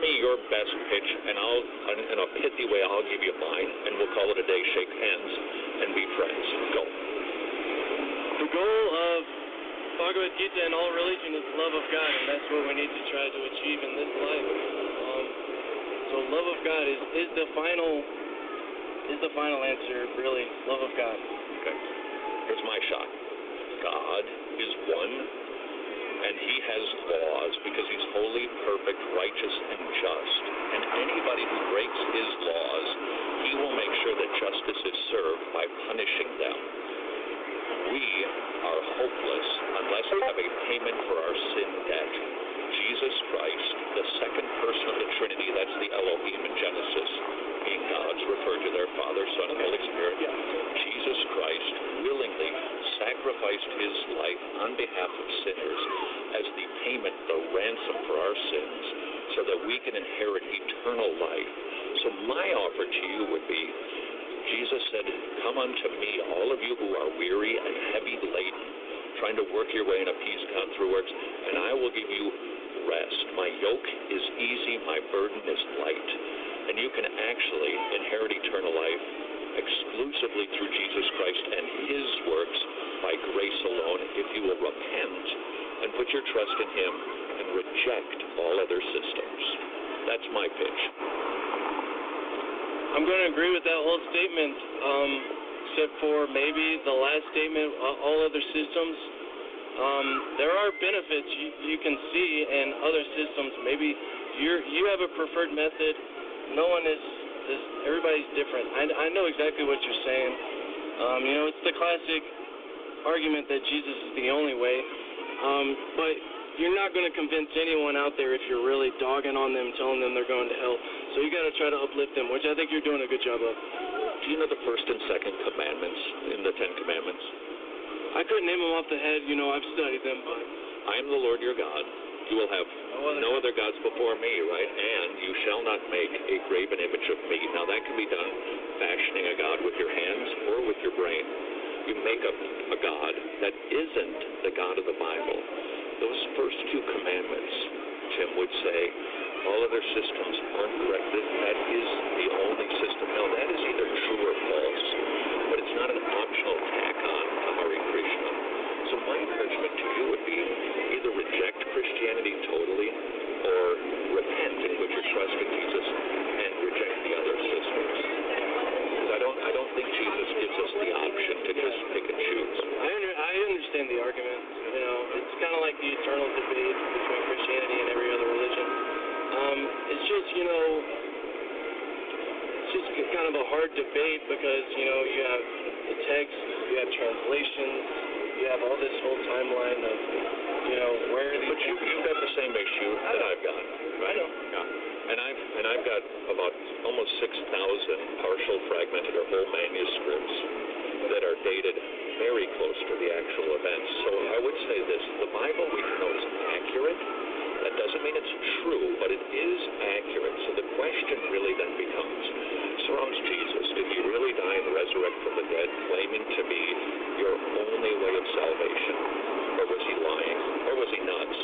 Me your best pitch, and I'll, in a pithy way, I'll give you mine, and we'll call it a day. Shake hands and be friends. Go. The goal of Bhagavad Gita and all religion is love of God, and that's what we need to try to achieve in this life. Um, so love of God is, is the final is the final answer, really. Love of God. Okay. Here's my shot. God is one, and He has laws because He's holy, perfect, righteous, and just. And anybody who breaks His laws, He will make sure that justice is served by punishing them. We are hopeless unless we have a payment for our sin debt. Jesus Christ, the second person of the Trinity, that's the Elohim in Genesis, being gods referred to their Father, Son, and Holy Spirit. Jesus Christ willingly sacrificed his life on behalf of sinners as the payment, the ransom for our sins, so that we can inherit eternal life. So my offer to you would be Jesus said, Come unto me, all of you who are weary and heavy laden, trying to work your way in a peace through works, and I will give you rest. My yoke is easy, my burden is light. And you can actually inherit eternal life exclusively through Jesus Christ and his works by grace alone if you will repent and put your trust in him and reject all other systems. That's my pitch. I'm going to agree with that whole statement, um, except for maybe the last statement, all other systems. Um, there are benefits you, you can see in other systems. Maybe you're, you have a preferred method. No one is, is everybody's different. I, I know exactly what you're saying. Um, you know, it's the classic argument that Jesus is the only way. Um, but you're not going to convince anyone out there if you're really dogging on them, telling them they're going to hell. So you got to try to uplift them, which I think you're doing a good job of. Do you know the first and second commandments in the Ten Commandments? I couldn't name them off the head. You know, I've studied them, but I am the Lord your God. You will have no other, gods before me, right? And you shall not make a graven image of me. Now that can be done fashioning a god with your hands or with your brain. You make up a god that isn't the God of the Bible. Those first two commandments, Tim would say, all other systems aren't correct. That, is the only system. Now that is either true or false, but it's not an optional tack on to Hare Krishna. So my encouragement to you would be reject Christianity totally or repent and put your trust in Jesus and reject the other systems. I don't, I don't think Jesus gives us the option to just pick and choose. I, under, I understand the argument. You know, it's kind of like the eternal debate between Christianity and every other religion. Um, it's just, you know, it's just kind of a hard debate because, you know, you have the text, you have translations, you have all this whole timeline of, you know, where. But you, you've got the same issue that I've got, right? I know. Yeah. And I've and I've got about almost six thousand partial, fragmented, or whole manuscripts that are dated very close to the actual events. So I would say this: the Bible we know is accurate. That doesn't mean it's true, but it is accurate. So the question really then becomes: surrounds Jesus? Did die and resurrect from the dead, claiming to be your only way of salvation, or was he lying, or was he nuts?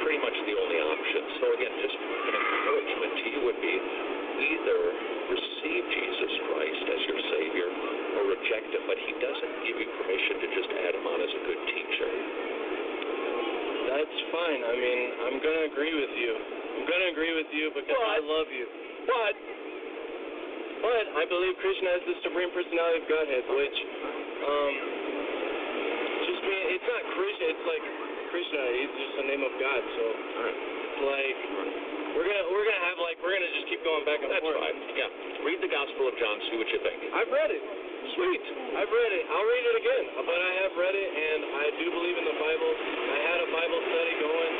Pretty much the only option. So again, just an encouragement to you would be either receive Jesus Christ as your Savior or reject him, but he doesn't give you permission to just add him on as a good teacher. That's fine. I mean, I'm going to agree with you. I'm going to agree with you because I love you. But, but I believe Krishna is the supreme personality of Godhead, which, um, just being, it's not Krishna, it's like Krishna, he's just the name of God, so it's like, we're gonna, we're gonna have like, we're gonna just keep going back and That's forth. fine. Yeah. Read the Gospel of John, see what you think. I've read it. Sweet. I've read it. I'll read it again. But I have read it, and I do believe in the Bible. I had a Bible study going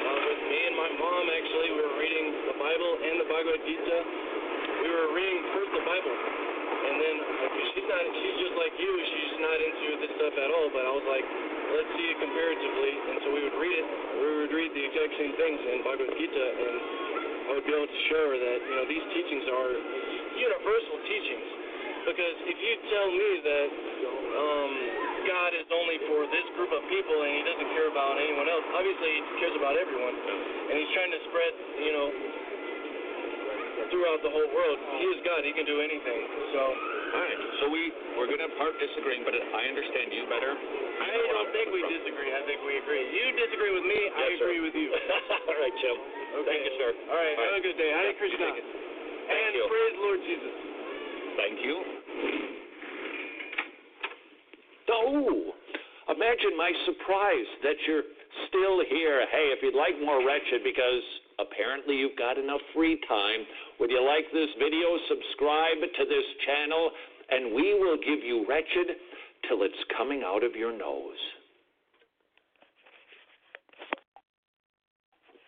uh, with me and my mom. Actually, we were reading the Bible and the Bhagavad Gita. We were reading first the Bible, and then she's not. She's just like you. She's not into this stuff at all. But I was like, let's see it comparatively. And so we would read it. We would read the exact same things in Bhagavad Gita, and I would be able to show her that you know these teachings are universal teachings. Because if you tell me that um, God is only for this group of people and he doesn't care about anyone else. Obviously, he cares about everyone. And he's trying to spread, you know, throughout the whole world. He is God. He can do anything. So. All right. So we we're gonna part disagreeing, but I understand you better. I don't think we disagree. I think we agree. You disagree with me. I Yes, sir. agree with you. All right, Jim. Okay. Thank you, sir. All right. Have a good day. Hare Yeah, Krishna. And you. praise the Lord Jesus. Thank you. Oh, imagine my surprise that you're still here. Hey, if you'd like more Wretched, because apparently you've got enough free time, would you like this video? Subscribe to this channel, and we will give you Wretched till it's coming out of your nose.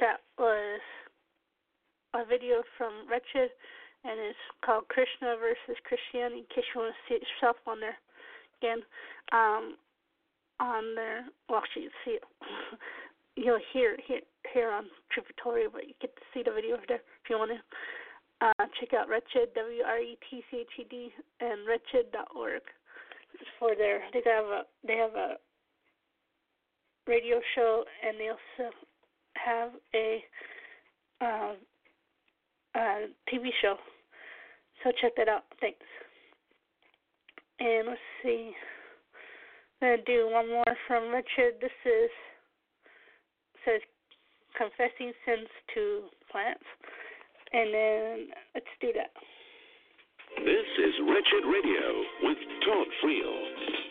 That was a video from Wretched, and it's called Krishna versus Christianity. In case you want to see it yourself on there, again, um, on there. Well, actually, you see it. You'll hear here, here on Tributory, but you get to see the video over there if you want to. Uh, check out Wretched, W R E T C H E D, and Wretched.org for their. They have a they have a radio show, and they also have a um, TV show. So check that out. Thanks. And let's see. I'm gonna do one more from Wretched. This is says confessing sins to plants. And then let's do that. This is Wretched Radio with Todd Friel.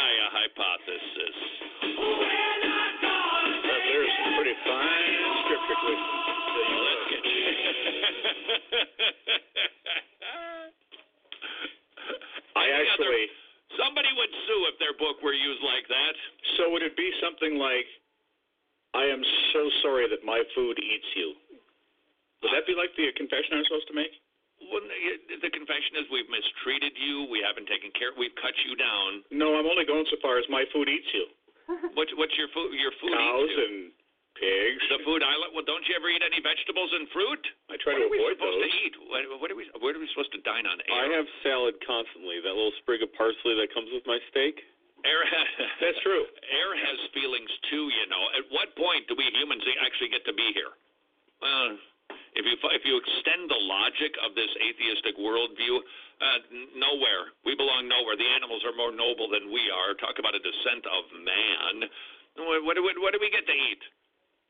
Gaia hypothesis. That there's some pretty fine scripture. Well, let's get I actually. Somebody would sue if their book were used like that. So would it be something like, "I am so sorry that my food eats you"? Would that be like the confession I'm supposed to make? Well, the confession is we've mistreated you. We haven't taken care. We've cut you down. No, I'm only going so far as my food eats you. What's what's your food? Your food Cows eats you. and pigs. The food I like. Well, don't you ever eat any vegetables and fruit? I try what to are we supposed those. to eat? What, what are we? What are we supposed to dine on? I have salad constantly. That little sprig of parsley that comes with my steak. Air has, That's true. Air has feelings too, you know. At what point do we humans actually get to be here? Well, if you if you extend the logic of this atheistic worldview, uh, nowhere. We belong nowhere. The animals are more noble than we are. Talk about a descent of man. What, what, do we, what do we get to eat?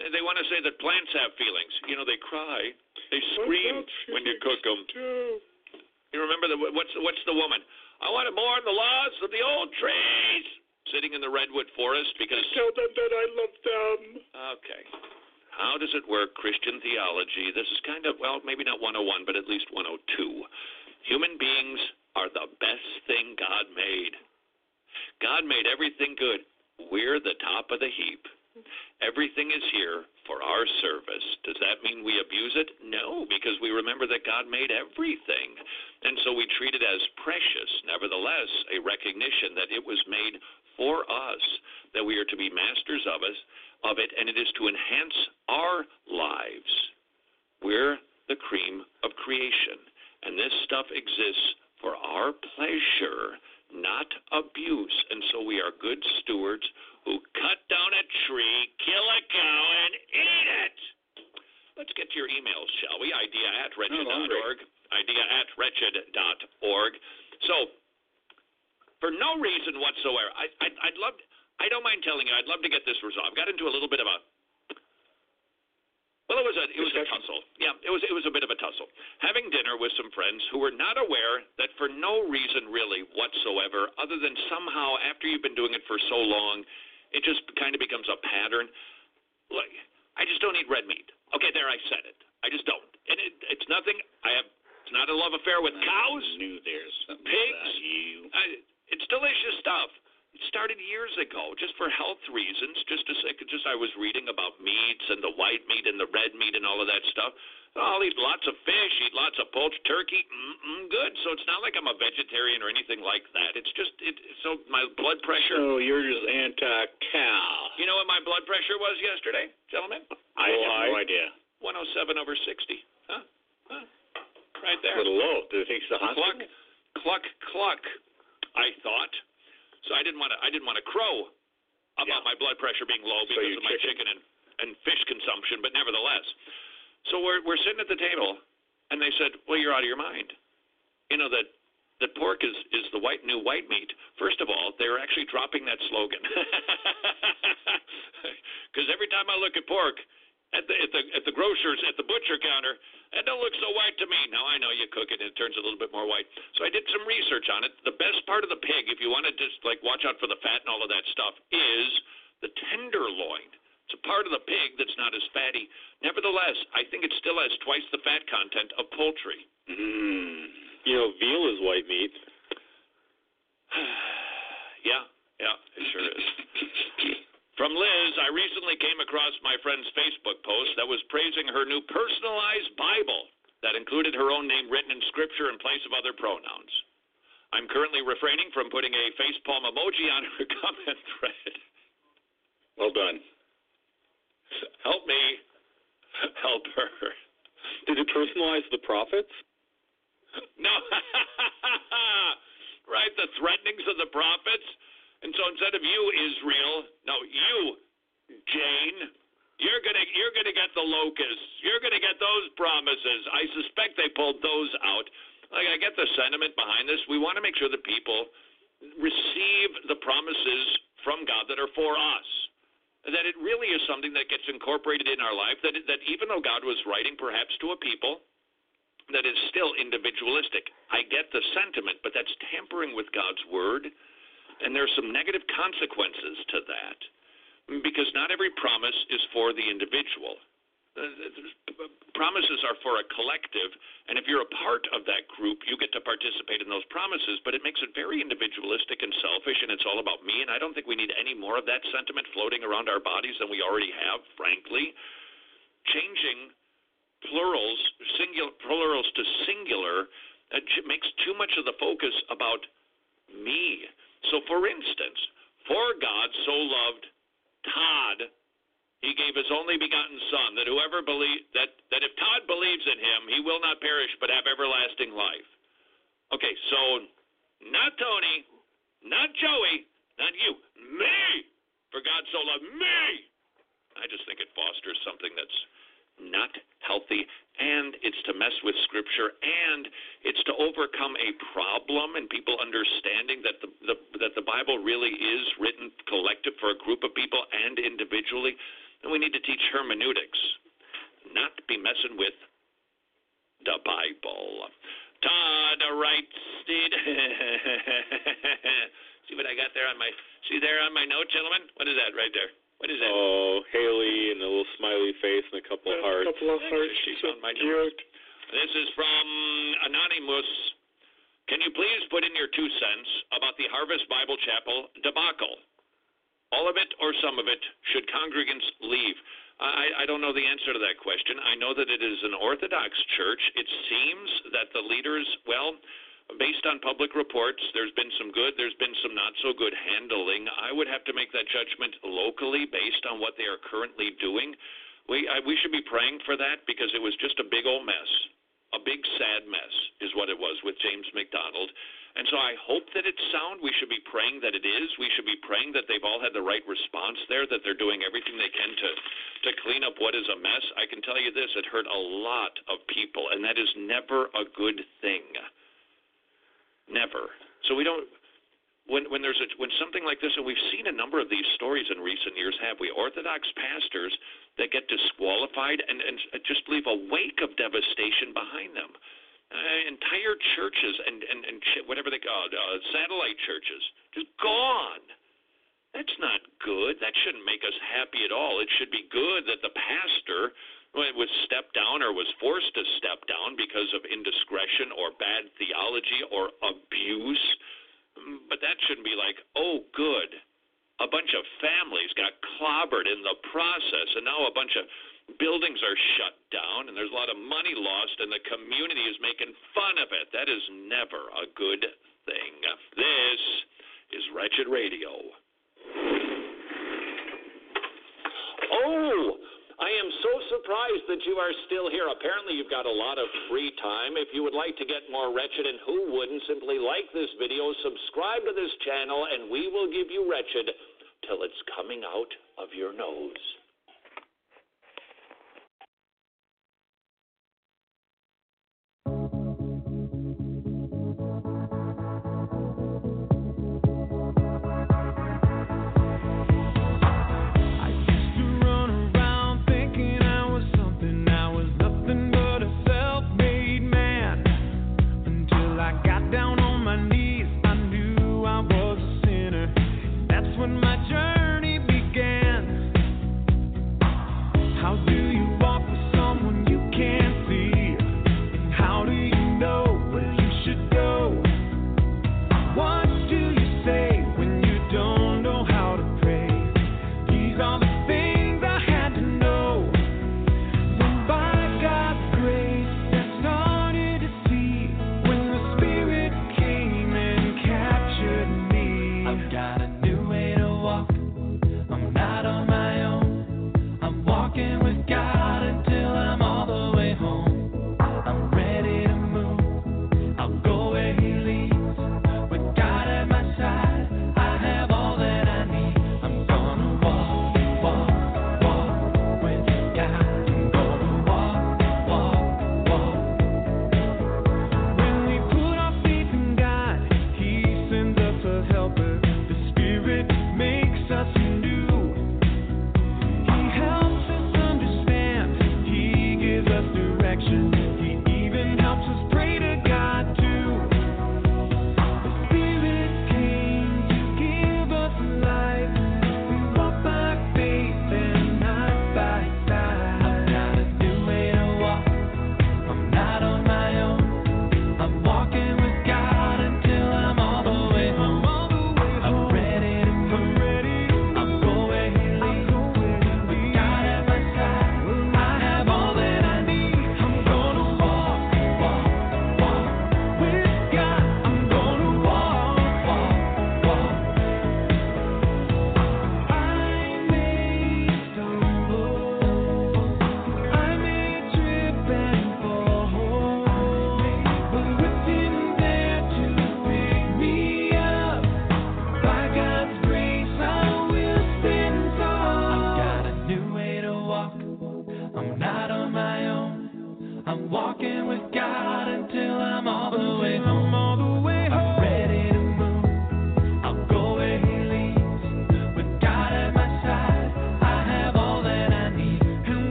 They- They want to say that plants have feelings. You know, they cry, they scream when you cook them. You remember the what's what's the woman? I want to mourn the loss of the old trees sitting in the redwood forest because Tell them that I love them. Okay. How does it work, Christian theology? This is kind of, well, maybe not 101, but at least 102. Human beings are the best thing God made. God made everything good. We're the top of the heap. Everything is here for our service. Does that mean we abuse it? No, because we remember that God made everything. And so we treat it as precious. Nevertheless, a recognition that it was made for us, that we are to be masters of us of it, and it is to enhance our lives. We're the cream of creation, and this stuff exists for our pleasure, not abuse. And so we are good stewards who cut down a tree, kill a cow, and eat it. Let's get to your emails, shall we? Idea at wretched.org. Idea at wretched.org. So, for no reason whatsoever, I, I, I'd love. I don't mind telling you, I'd love to get this resolved. Got into a little bit of a well, it was a it was a tussle. Yeah, it was it was a bit of a tussle. Having dinner with some friends who were not aware that for no reason really whatsoever, other than somehow after you've been doing it for so long, it just kind of becomes a pattern. Like I just don't eat red meat. Okay, there I said it. I just don't, and it, it's nothing. I have it's not a love affair with cows, knew there's pigs. you. I, it's delicious stuff. It started years ago, just for health reasons. Just to say, just I was reading about meats and the white meat and the red meat and all of that stuff. I'll eat lots of fish, eat lots of poached turkey. Mm-mm, good. So it's not like I'm a vegetarian or anything like that. It's just it. So my blood pressure. So you're just anti-cow. You know what my blood pressure was yesterday, gentlemen? I Well, have no idea. 107 over 60. Huh? Huh? Right there. A little low. Take you to the Cluck, cluck, cluck. I thought. So I didn't want to. I didn't want to crow about my blood pressure being low because you of my chicken and, and fish consumption, but nevertheless. So we're we're sitting at the table, and they said, "Well, you're out of your mind. You know that that pork is is the white new white meat." First of all, they were actually dropping that slogan because every time I look at pork at the at the at the grocer's at the butcher counter, it don't look so white to me. Now I know you cook it and it turns a little bit more white. So I did some research on it. The best part of the pig, if you want to just like watch out for the fat and all of that stuff, is the tenderloin. It's a part of the pig that's not as fatty. Nevertheless, I think it still has twice the fat content of poultry. Mm. You know, veal is white meat. yeah, yeah, it sure is. From Liz, I recently came across my friend's Facebook post that was praising her new personalized Bible that included her own name written in scripture in place of other pronouns. I'm currently refraining from putting a facepalm emoji on her comment thread. Well done. Help me help her. Did it personalize the prophets? No. right, the threatenings of the prophets. And so instead of you, Israel, no, you, Jane, you're gonna you're gonna get the locusts. You're gonna get those promises. I suspect they pulled those out. Like I get the sentiment behind this. We want to make sure that people receive the promises from God that are for us. That it really is something that gets incorporated in our life. That that even though God was writing perhaps to a people, that is still individualistic. I get the sentiment, but that's tampering with God's word, and there are some negative consequences to that because not every promise is for the individual. Uh, Promises are for a collective, and if you're a part of that group, you get to participate in those promises, but it makes it very individualistic and selfish, and it's all about me, and I don't think we need any more of that sentiment floating around our bodies than we already have, frankly. Changing plurals, singular, plurals to singular, makes too much of the focus about me. So, for instance, for God so loved Todd, he gave his only begotten Son, that whoever believe that that if Todd believes in him, he will not perish but have everlasting life. Okay, so not Tony, not Joey, not you, me. For God so loved me. I just think it fosters something that's not healthy, and it's to mess with Scripture, and it's to overcome a problem and people understanding that the, the that the Bible really is written collective for a group of people and individually. And we need to teach hermeneutics, not be messing with the Bible. Todd writes, see what I got there on my see there on my note, gentlemen? What is that right there? What is that? Oh, Haley and a little smiley face and a couple of hearts. couple of hearts. She So found my cute. This is from Anonymous. Can you please put in your two cents about the Harvest Bible Chapel debacle? All of it or some of it? Should congregants leave? I, I don't know the answer to that question. I know that it is an Orthodox church. It seems that the leaders, well, based on public reports, there's been some good, there's been some not so good handling. I would have to make that judgment locally based on what they are currently doing. We I, we should be praying for that because it was just a big old mess, a big sad mess is what it was with James MacDonald. And so I hope that it's sound. We should be praying that it is. We should be praying that they've all had the right response there, that they're doing everything they can to to clean up what is a mess. I can tell you this, it hurt a lot of people, and that is never a good thing. Never. So we don't when when there's a when something like this, and we've seen a number of these stories in recent years, have we? Orthodox pastors that get disqualified and and just leave a wake of devastation behind them. Uh, entire churches and and and ch- whatever they call uh, satellite churches, just gone. That's not good. That shouldn't make us happy at all. It should be good that the pastor was stepped down or was forced to step down because of indiscretion or bad theology or abuse. But that shouldn't be like, oh, good. A bunch of families got clobbered in the process, and now a bunch of buildings are shut down, and there's a lot of money lost, and the community is making fun of it. That is never a good thing. This is Wretched Radio. Oh, I am so surprised that you are still here. Apparently, you've got a lot of free time. If you would like to get more wretched, and who wouldn't, simply like this video, subscribe to this channel, and we will give you wretched till it's coming out of your nose.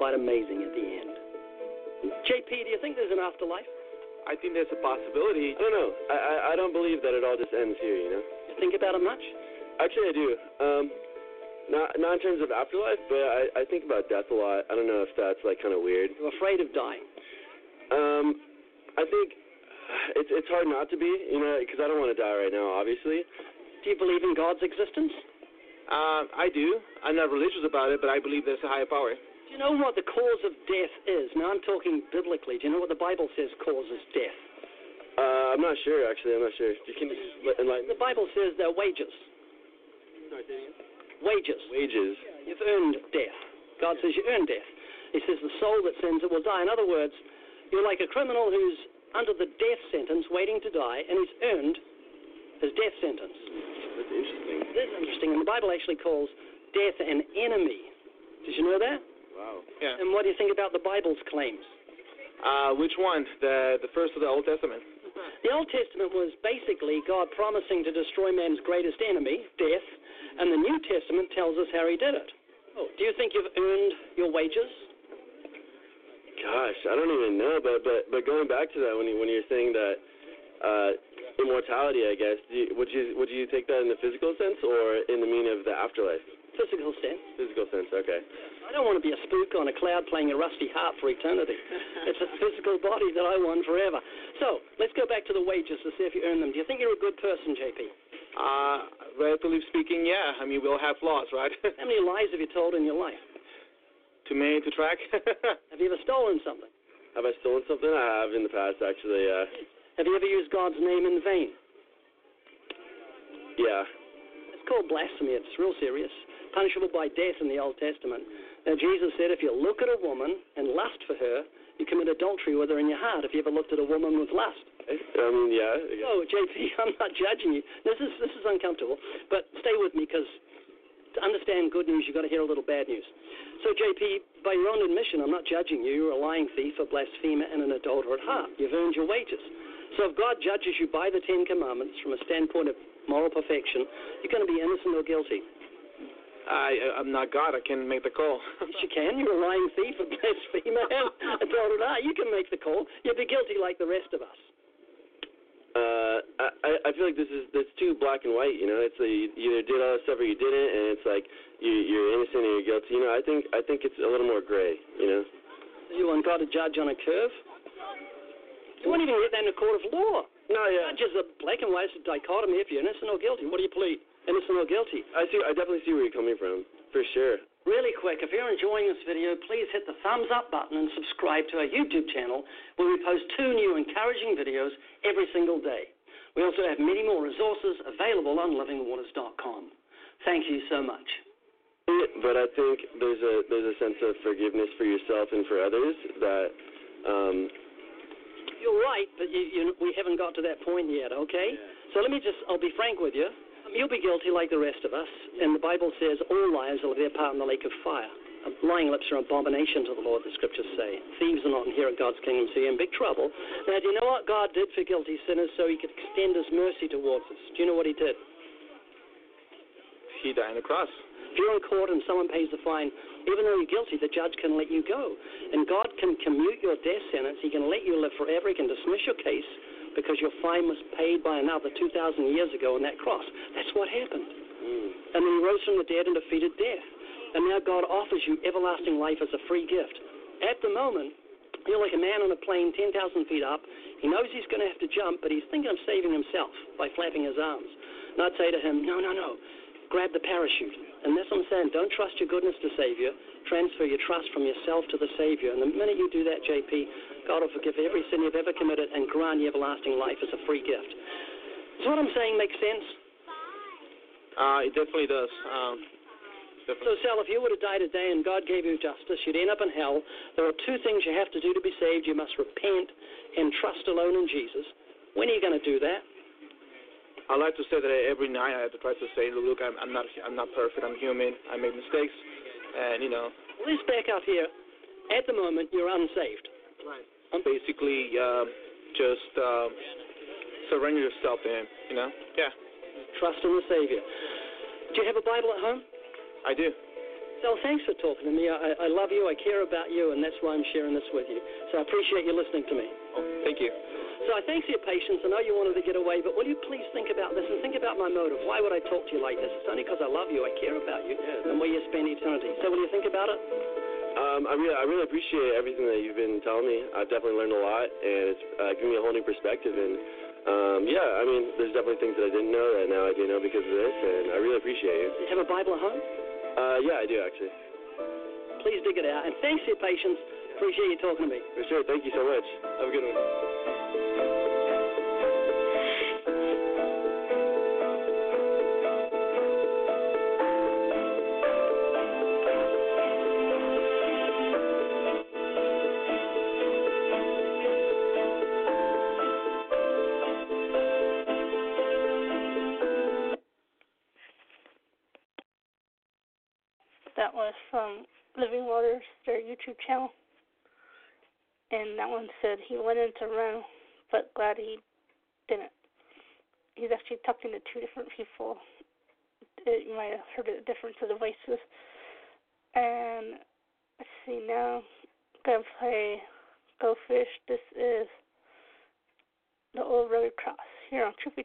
quite amazing at the end. JP, do you think there's an afterlife? I think there's a possibility. I don't know. I, I, I don't believe that it all just ends here, you know? You think about it much? Actually, I do. Um, not not in terms of afterlife, but I, I think about death a lot. I don't know if that's like kind of weird. You're afraid of dying. Um, I think it's it's hard not to be, you know, because I don't want to die right now, obviously. Do you believe in God's existence? Uh, I do. I'm not religious about it, but I believe there's a higher power. Do you know what the cause of death is? Now I'm talking biblically. Do you know what the Bible says causes death? Uh, I'm not sure, actually. I'm not sure. Can you just enlighten me? The Bible says that wages. Sorry, wages. Wages. You've earned death. God says you earned death. He says the soul that sins it will die. In other words, you're like a criminal who's under the death sentence, waiting to die, and he's earned his death sentence. That's interesting. It is interesting, and the Bible actually calls death an enemy. Did you know that? Wow. Yeah. And what do you think about the Bible's claims? Uh, which one? The the first of the Old Testament? The Old Testament was basically God promising to destroy man's greatest enemy, death, and the New Testament tells us how he did it. Oh, do you think you've earned your wages? Gosh, I don't even know, but but but going back to that, when you when you're saying that uh, immortality, I guess, do you, would you would you take that in the physical sense or in the meaning of the afterlife? Physical sense. Physical sense, okay. I don't want to be a spook on a cloud playing a rusty harp for eternity. it's a physical body that I want forever. So let's go back to the wages to see if you earn them. Do you think you're a good person, JP? Uh, relatively speaking, yeah. I mean, we all have flaws, right? How many lies have you told in your life? Too many to track. Have you ever stolen something? Have I stolen something? I have in the past, actually. Uh, Have you ever used God's name in vain? yeah. It's called blasphemy. It's real serious. Punishable by death in the Old Testament. Now, Jesus said if you look at a woman and lust for her, you commit adultery with her in your heart. If you ever looked at a woman with lust? Eh? I mean, yeah. Guess. Oh, JP, I'm not judging you. This is this is uncomfortable, but stay with me because to understand good news, you've got to hear a little bad news. So, JP, by your own admission, I'm not judging you. You're a lying thief, a blasphemer, and an adulterer at heart. You've earned your wages. So, if God judges you by the Ten Commandments from a standpoint of moral perfection, you're going to be innocent or guilty. I I'm not God. I can't make the call. Yes, you can. You're a lying thief, a blasphemer, a heart. You can make the call. You'll be guilty like the rest of us. Uh, I I- I feel like this is that's too black and white. You know, it's a, you either did all this stuff or you didn't, and it's like you you're innocent or you're guilty. You know, I think I think it's a little more gray. You know. You want God to judge on a curve? You won't even get that in a court of law. No, yeah. Judges are black and white. It's a dichotomy. If you're innocent or guilty, what do you plead? Innocent or guilty? I see. I definitely see where you're coming from, for sure. Really quick, if you're enjoying this video, please hit the thumbs up button and subscribe to our YouTube channel where we post two new encouraging videos every single day. We also have many more resources available on livingwaters.com. Thank you so much. But I think there's a there's a sense of forgiveness for yourself and for others that um, You're right, but you, you, we haven't got to that point yet, okay? So let me just, I'll be frank with you. You'll be guilty like the rest of us, and the Bible says all liars will have their part in the lake of fire. Uh, Lying lips are an abomination to the Lord, the scriptures say. Thieves are not in here at God's kingdom, so you're in big trouble. Now, do you know what God did for guilty sinners so he could extend his mercy towards us? Do you know what he did? He died on the cross. If you're in court and someone pays the fine, even though you're guilty, the judge can let you go. And God can commute your death sentence. He can let you live forever. He can dismiss your case because your fine was paid by another 2,000 years ago on that cross. That's what happened. Hmm. And then he rose from the dead and defeated death. And now God offers you everlasting life as a free gift. At the moment, you're like a man on a plane 10,000 feet up. He knows he's going to have to jump, but he's thinking of saving himself by flapping his arms. And I'd say to him, no, no, no. Grab the parachute. And that's what I'm saying. Don't trust your goodness to Savior. Transfer your trust from yourself to the Savior. And the minute you do that, JP, God will forgive every sin you've ever committed and grant you everlasting life as a free gift. Does what I'm saying make sense? Uh, it definitely does. Um, So, Sal, if you were to die today and God gave you justice, you'd end up in hell. There are two things you have to do to be saved. You must repent and trust alone in Jesus. When are you going to do that? I like to say that every night I have to try to say, look, I'm, I'm not I'm not perfect. I'm human. I make mistakes, and you know, Let's back up here. At the moment, you're unsaved. Right. I'm basically um, just um, surrender yourself to Him. You know? Yeah, Trust in the Savior. Do you have a Bible at home? I do. Sal, thanks for talking to me. I, I love you. I care about you, and that's why I'm sharing this with you. So I appreciate you listening to me. Oh, thank you. So I thanks for your patience. I know you wanted to get away, but will you please think about this and think about my motive? Why would I talk to you like this? It's only because I love you. I care about you, and where you spend eternity. So will you think about it? Um, I really, I really appreciate everything that you've been telling me. I've definitely learned a lot, and it's uh, given me a whole new perspective. And um, yeah, I mean, there's definitely things that I didn't know that now I do know because of this, and I really appreciate it. Do you have a Bible at home? Uh, yeah, I do actually. Please dig it out. And thanks for your patience. Appreciate you talking to me. For sure. Thank you so much. Have a good one. Living Waters, their YouTube channel. And that one said he wanted to run, but glad he didn't. He's actually talking to two different people. It, you might have heard the difference of the voices. And let's see now. Gonna play Go Fish. This is the Old Road Cross here on Truth Be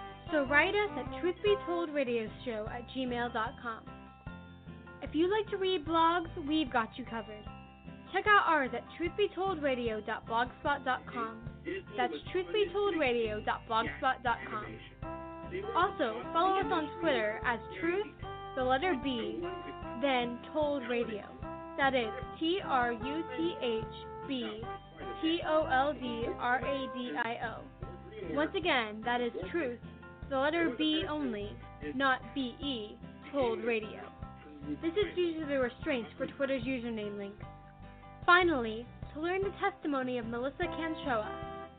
So write us at truthbetoldradioshow at gmail.com. If you'd like to read blogs, we've got you covered. Check out ours at truthbetoldradio.blogspot.com. That's truthbetoldradio.blogspot.com. Also, follow us on Twitter as truth, the letter B, then told radio. That is T R U T H B T O L D R A D I O. Once again, that is truth, the letter B only, not BE, told radio. This is due to the restraints for Twitter's username link. Finally, to learn the testimony of Melissa Canchoa,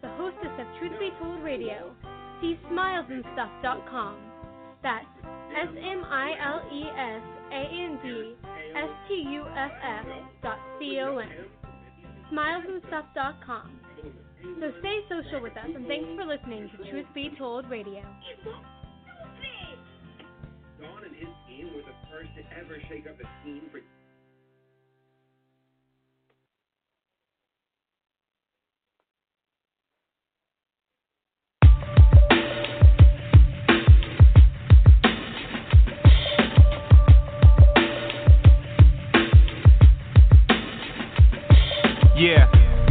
the hostess of Truth Be Told Radio, see smilesandstuff.com. That's S M I L E S A N D S T U F F dot C O M. Smilesandstuff.com. So stay social with us and thanks for listening to Truth Be Told Radio. And his team were the first to ever shake up a team for. Yeah.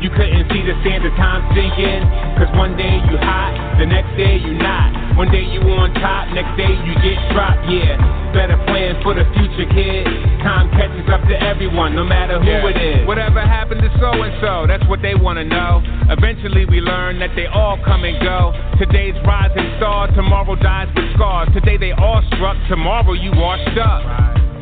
You couldn't see the sand of time sinking. Cause one day you hot, the next day you not. One day you on top, next day you get dropped, yeah. Better plan for the future, kid. Time catches up to everyone, no matter who Yeah. it is. Whatever happened to so and so, that's what they wanna know. Eventually we learn that they all come and go. Today's rising star, tomorrow dies with scars. Today they all struck, tomorrow you washed up.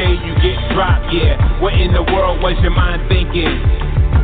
day you get dropped. Yeah, what in the world was your mind thinking?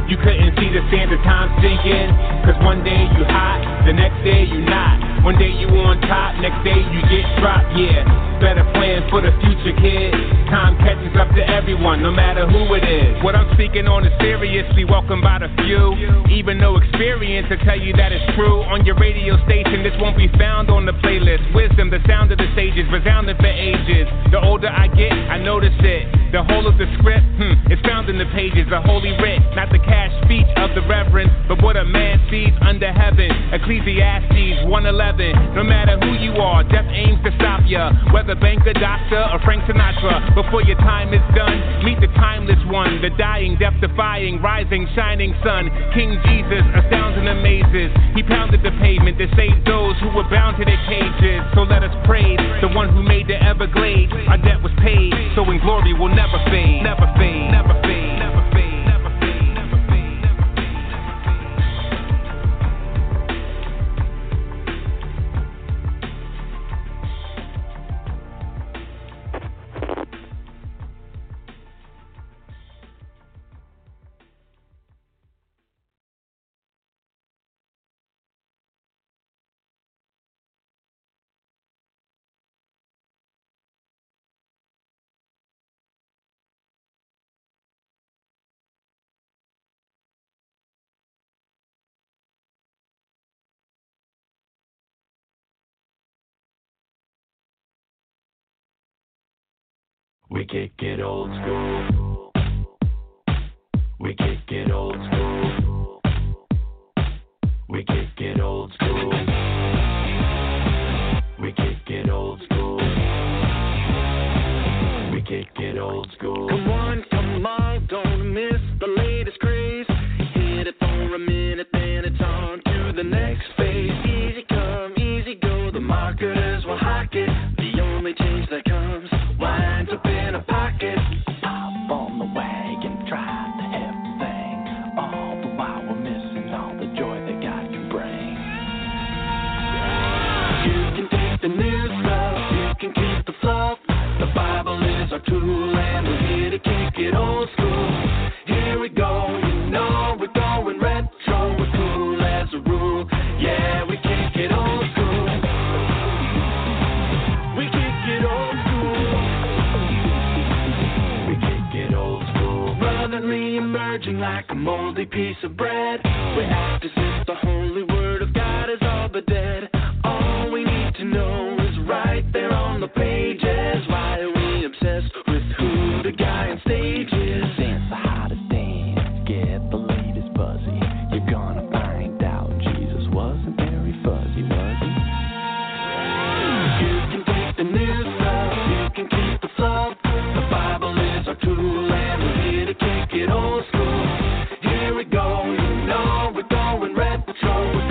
You couldn't see the sand of time sinking. Cause one day you hot, the next day you not. One day you on top, next day you get dropped. Yeah, better plan for the future, kid. Time catches up to everyone, no matter who it is. What I'm speaking on is seriously welcomed by the few. Even no experience to tell you that it's true. On your radio station, this won't be found on the playlist. Wisdom, the sound of the sages, resounding for ages. The older I get, I notice it. The whole of the script, hmm, it's found in the pages, the holy writ, not the cash speech of the reverend, but what a man sees under heaven. Ecclesiastes 111. No matter who you are, death aims to stop ya. Whether banker, doctor, or Frank Sinatra. Before your time is done, meet the timeless one, the dying, death defying, rising, shining sun. King Jesus astounds and amazes. He pounded the pavement to save those who were bound to their cages. So let us praise the one who made the Everglades. Our debt was paid, so in glory we'll never fade, never fade, never fade, We kick it old school. We kick it old school. We kick it old school. We kick it old school. We kick it old school. Come on, come on, don't miss the latest craze. Hit it for a minute, then it's on to the next phase. old school. Here we go, you know we're going retro. We're cool as a rule. Yeah, we kick it old school. We kick it old school. We kick it old school. Emerging like a moldy piece of bread. We act as control.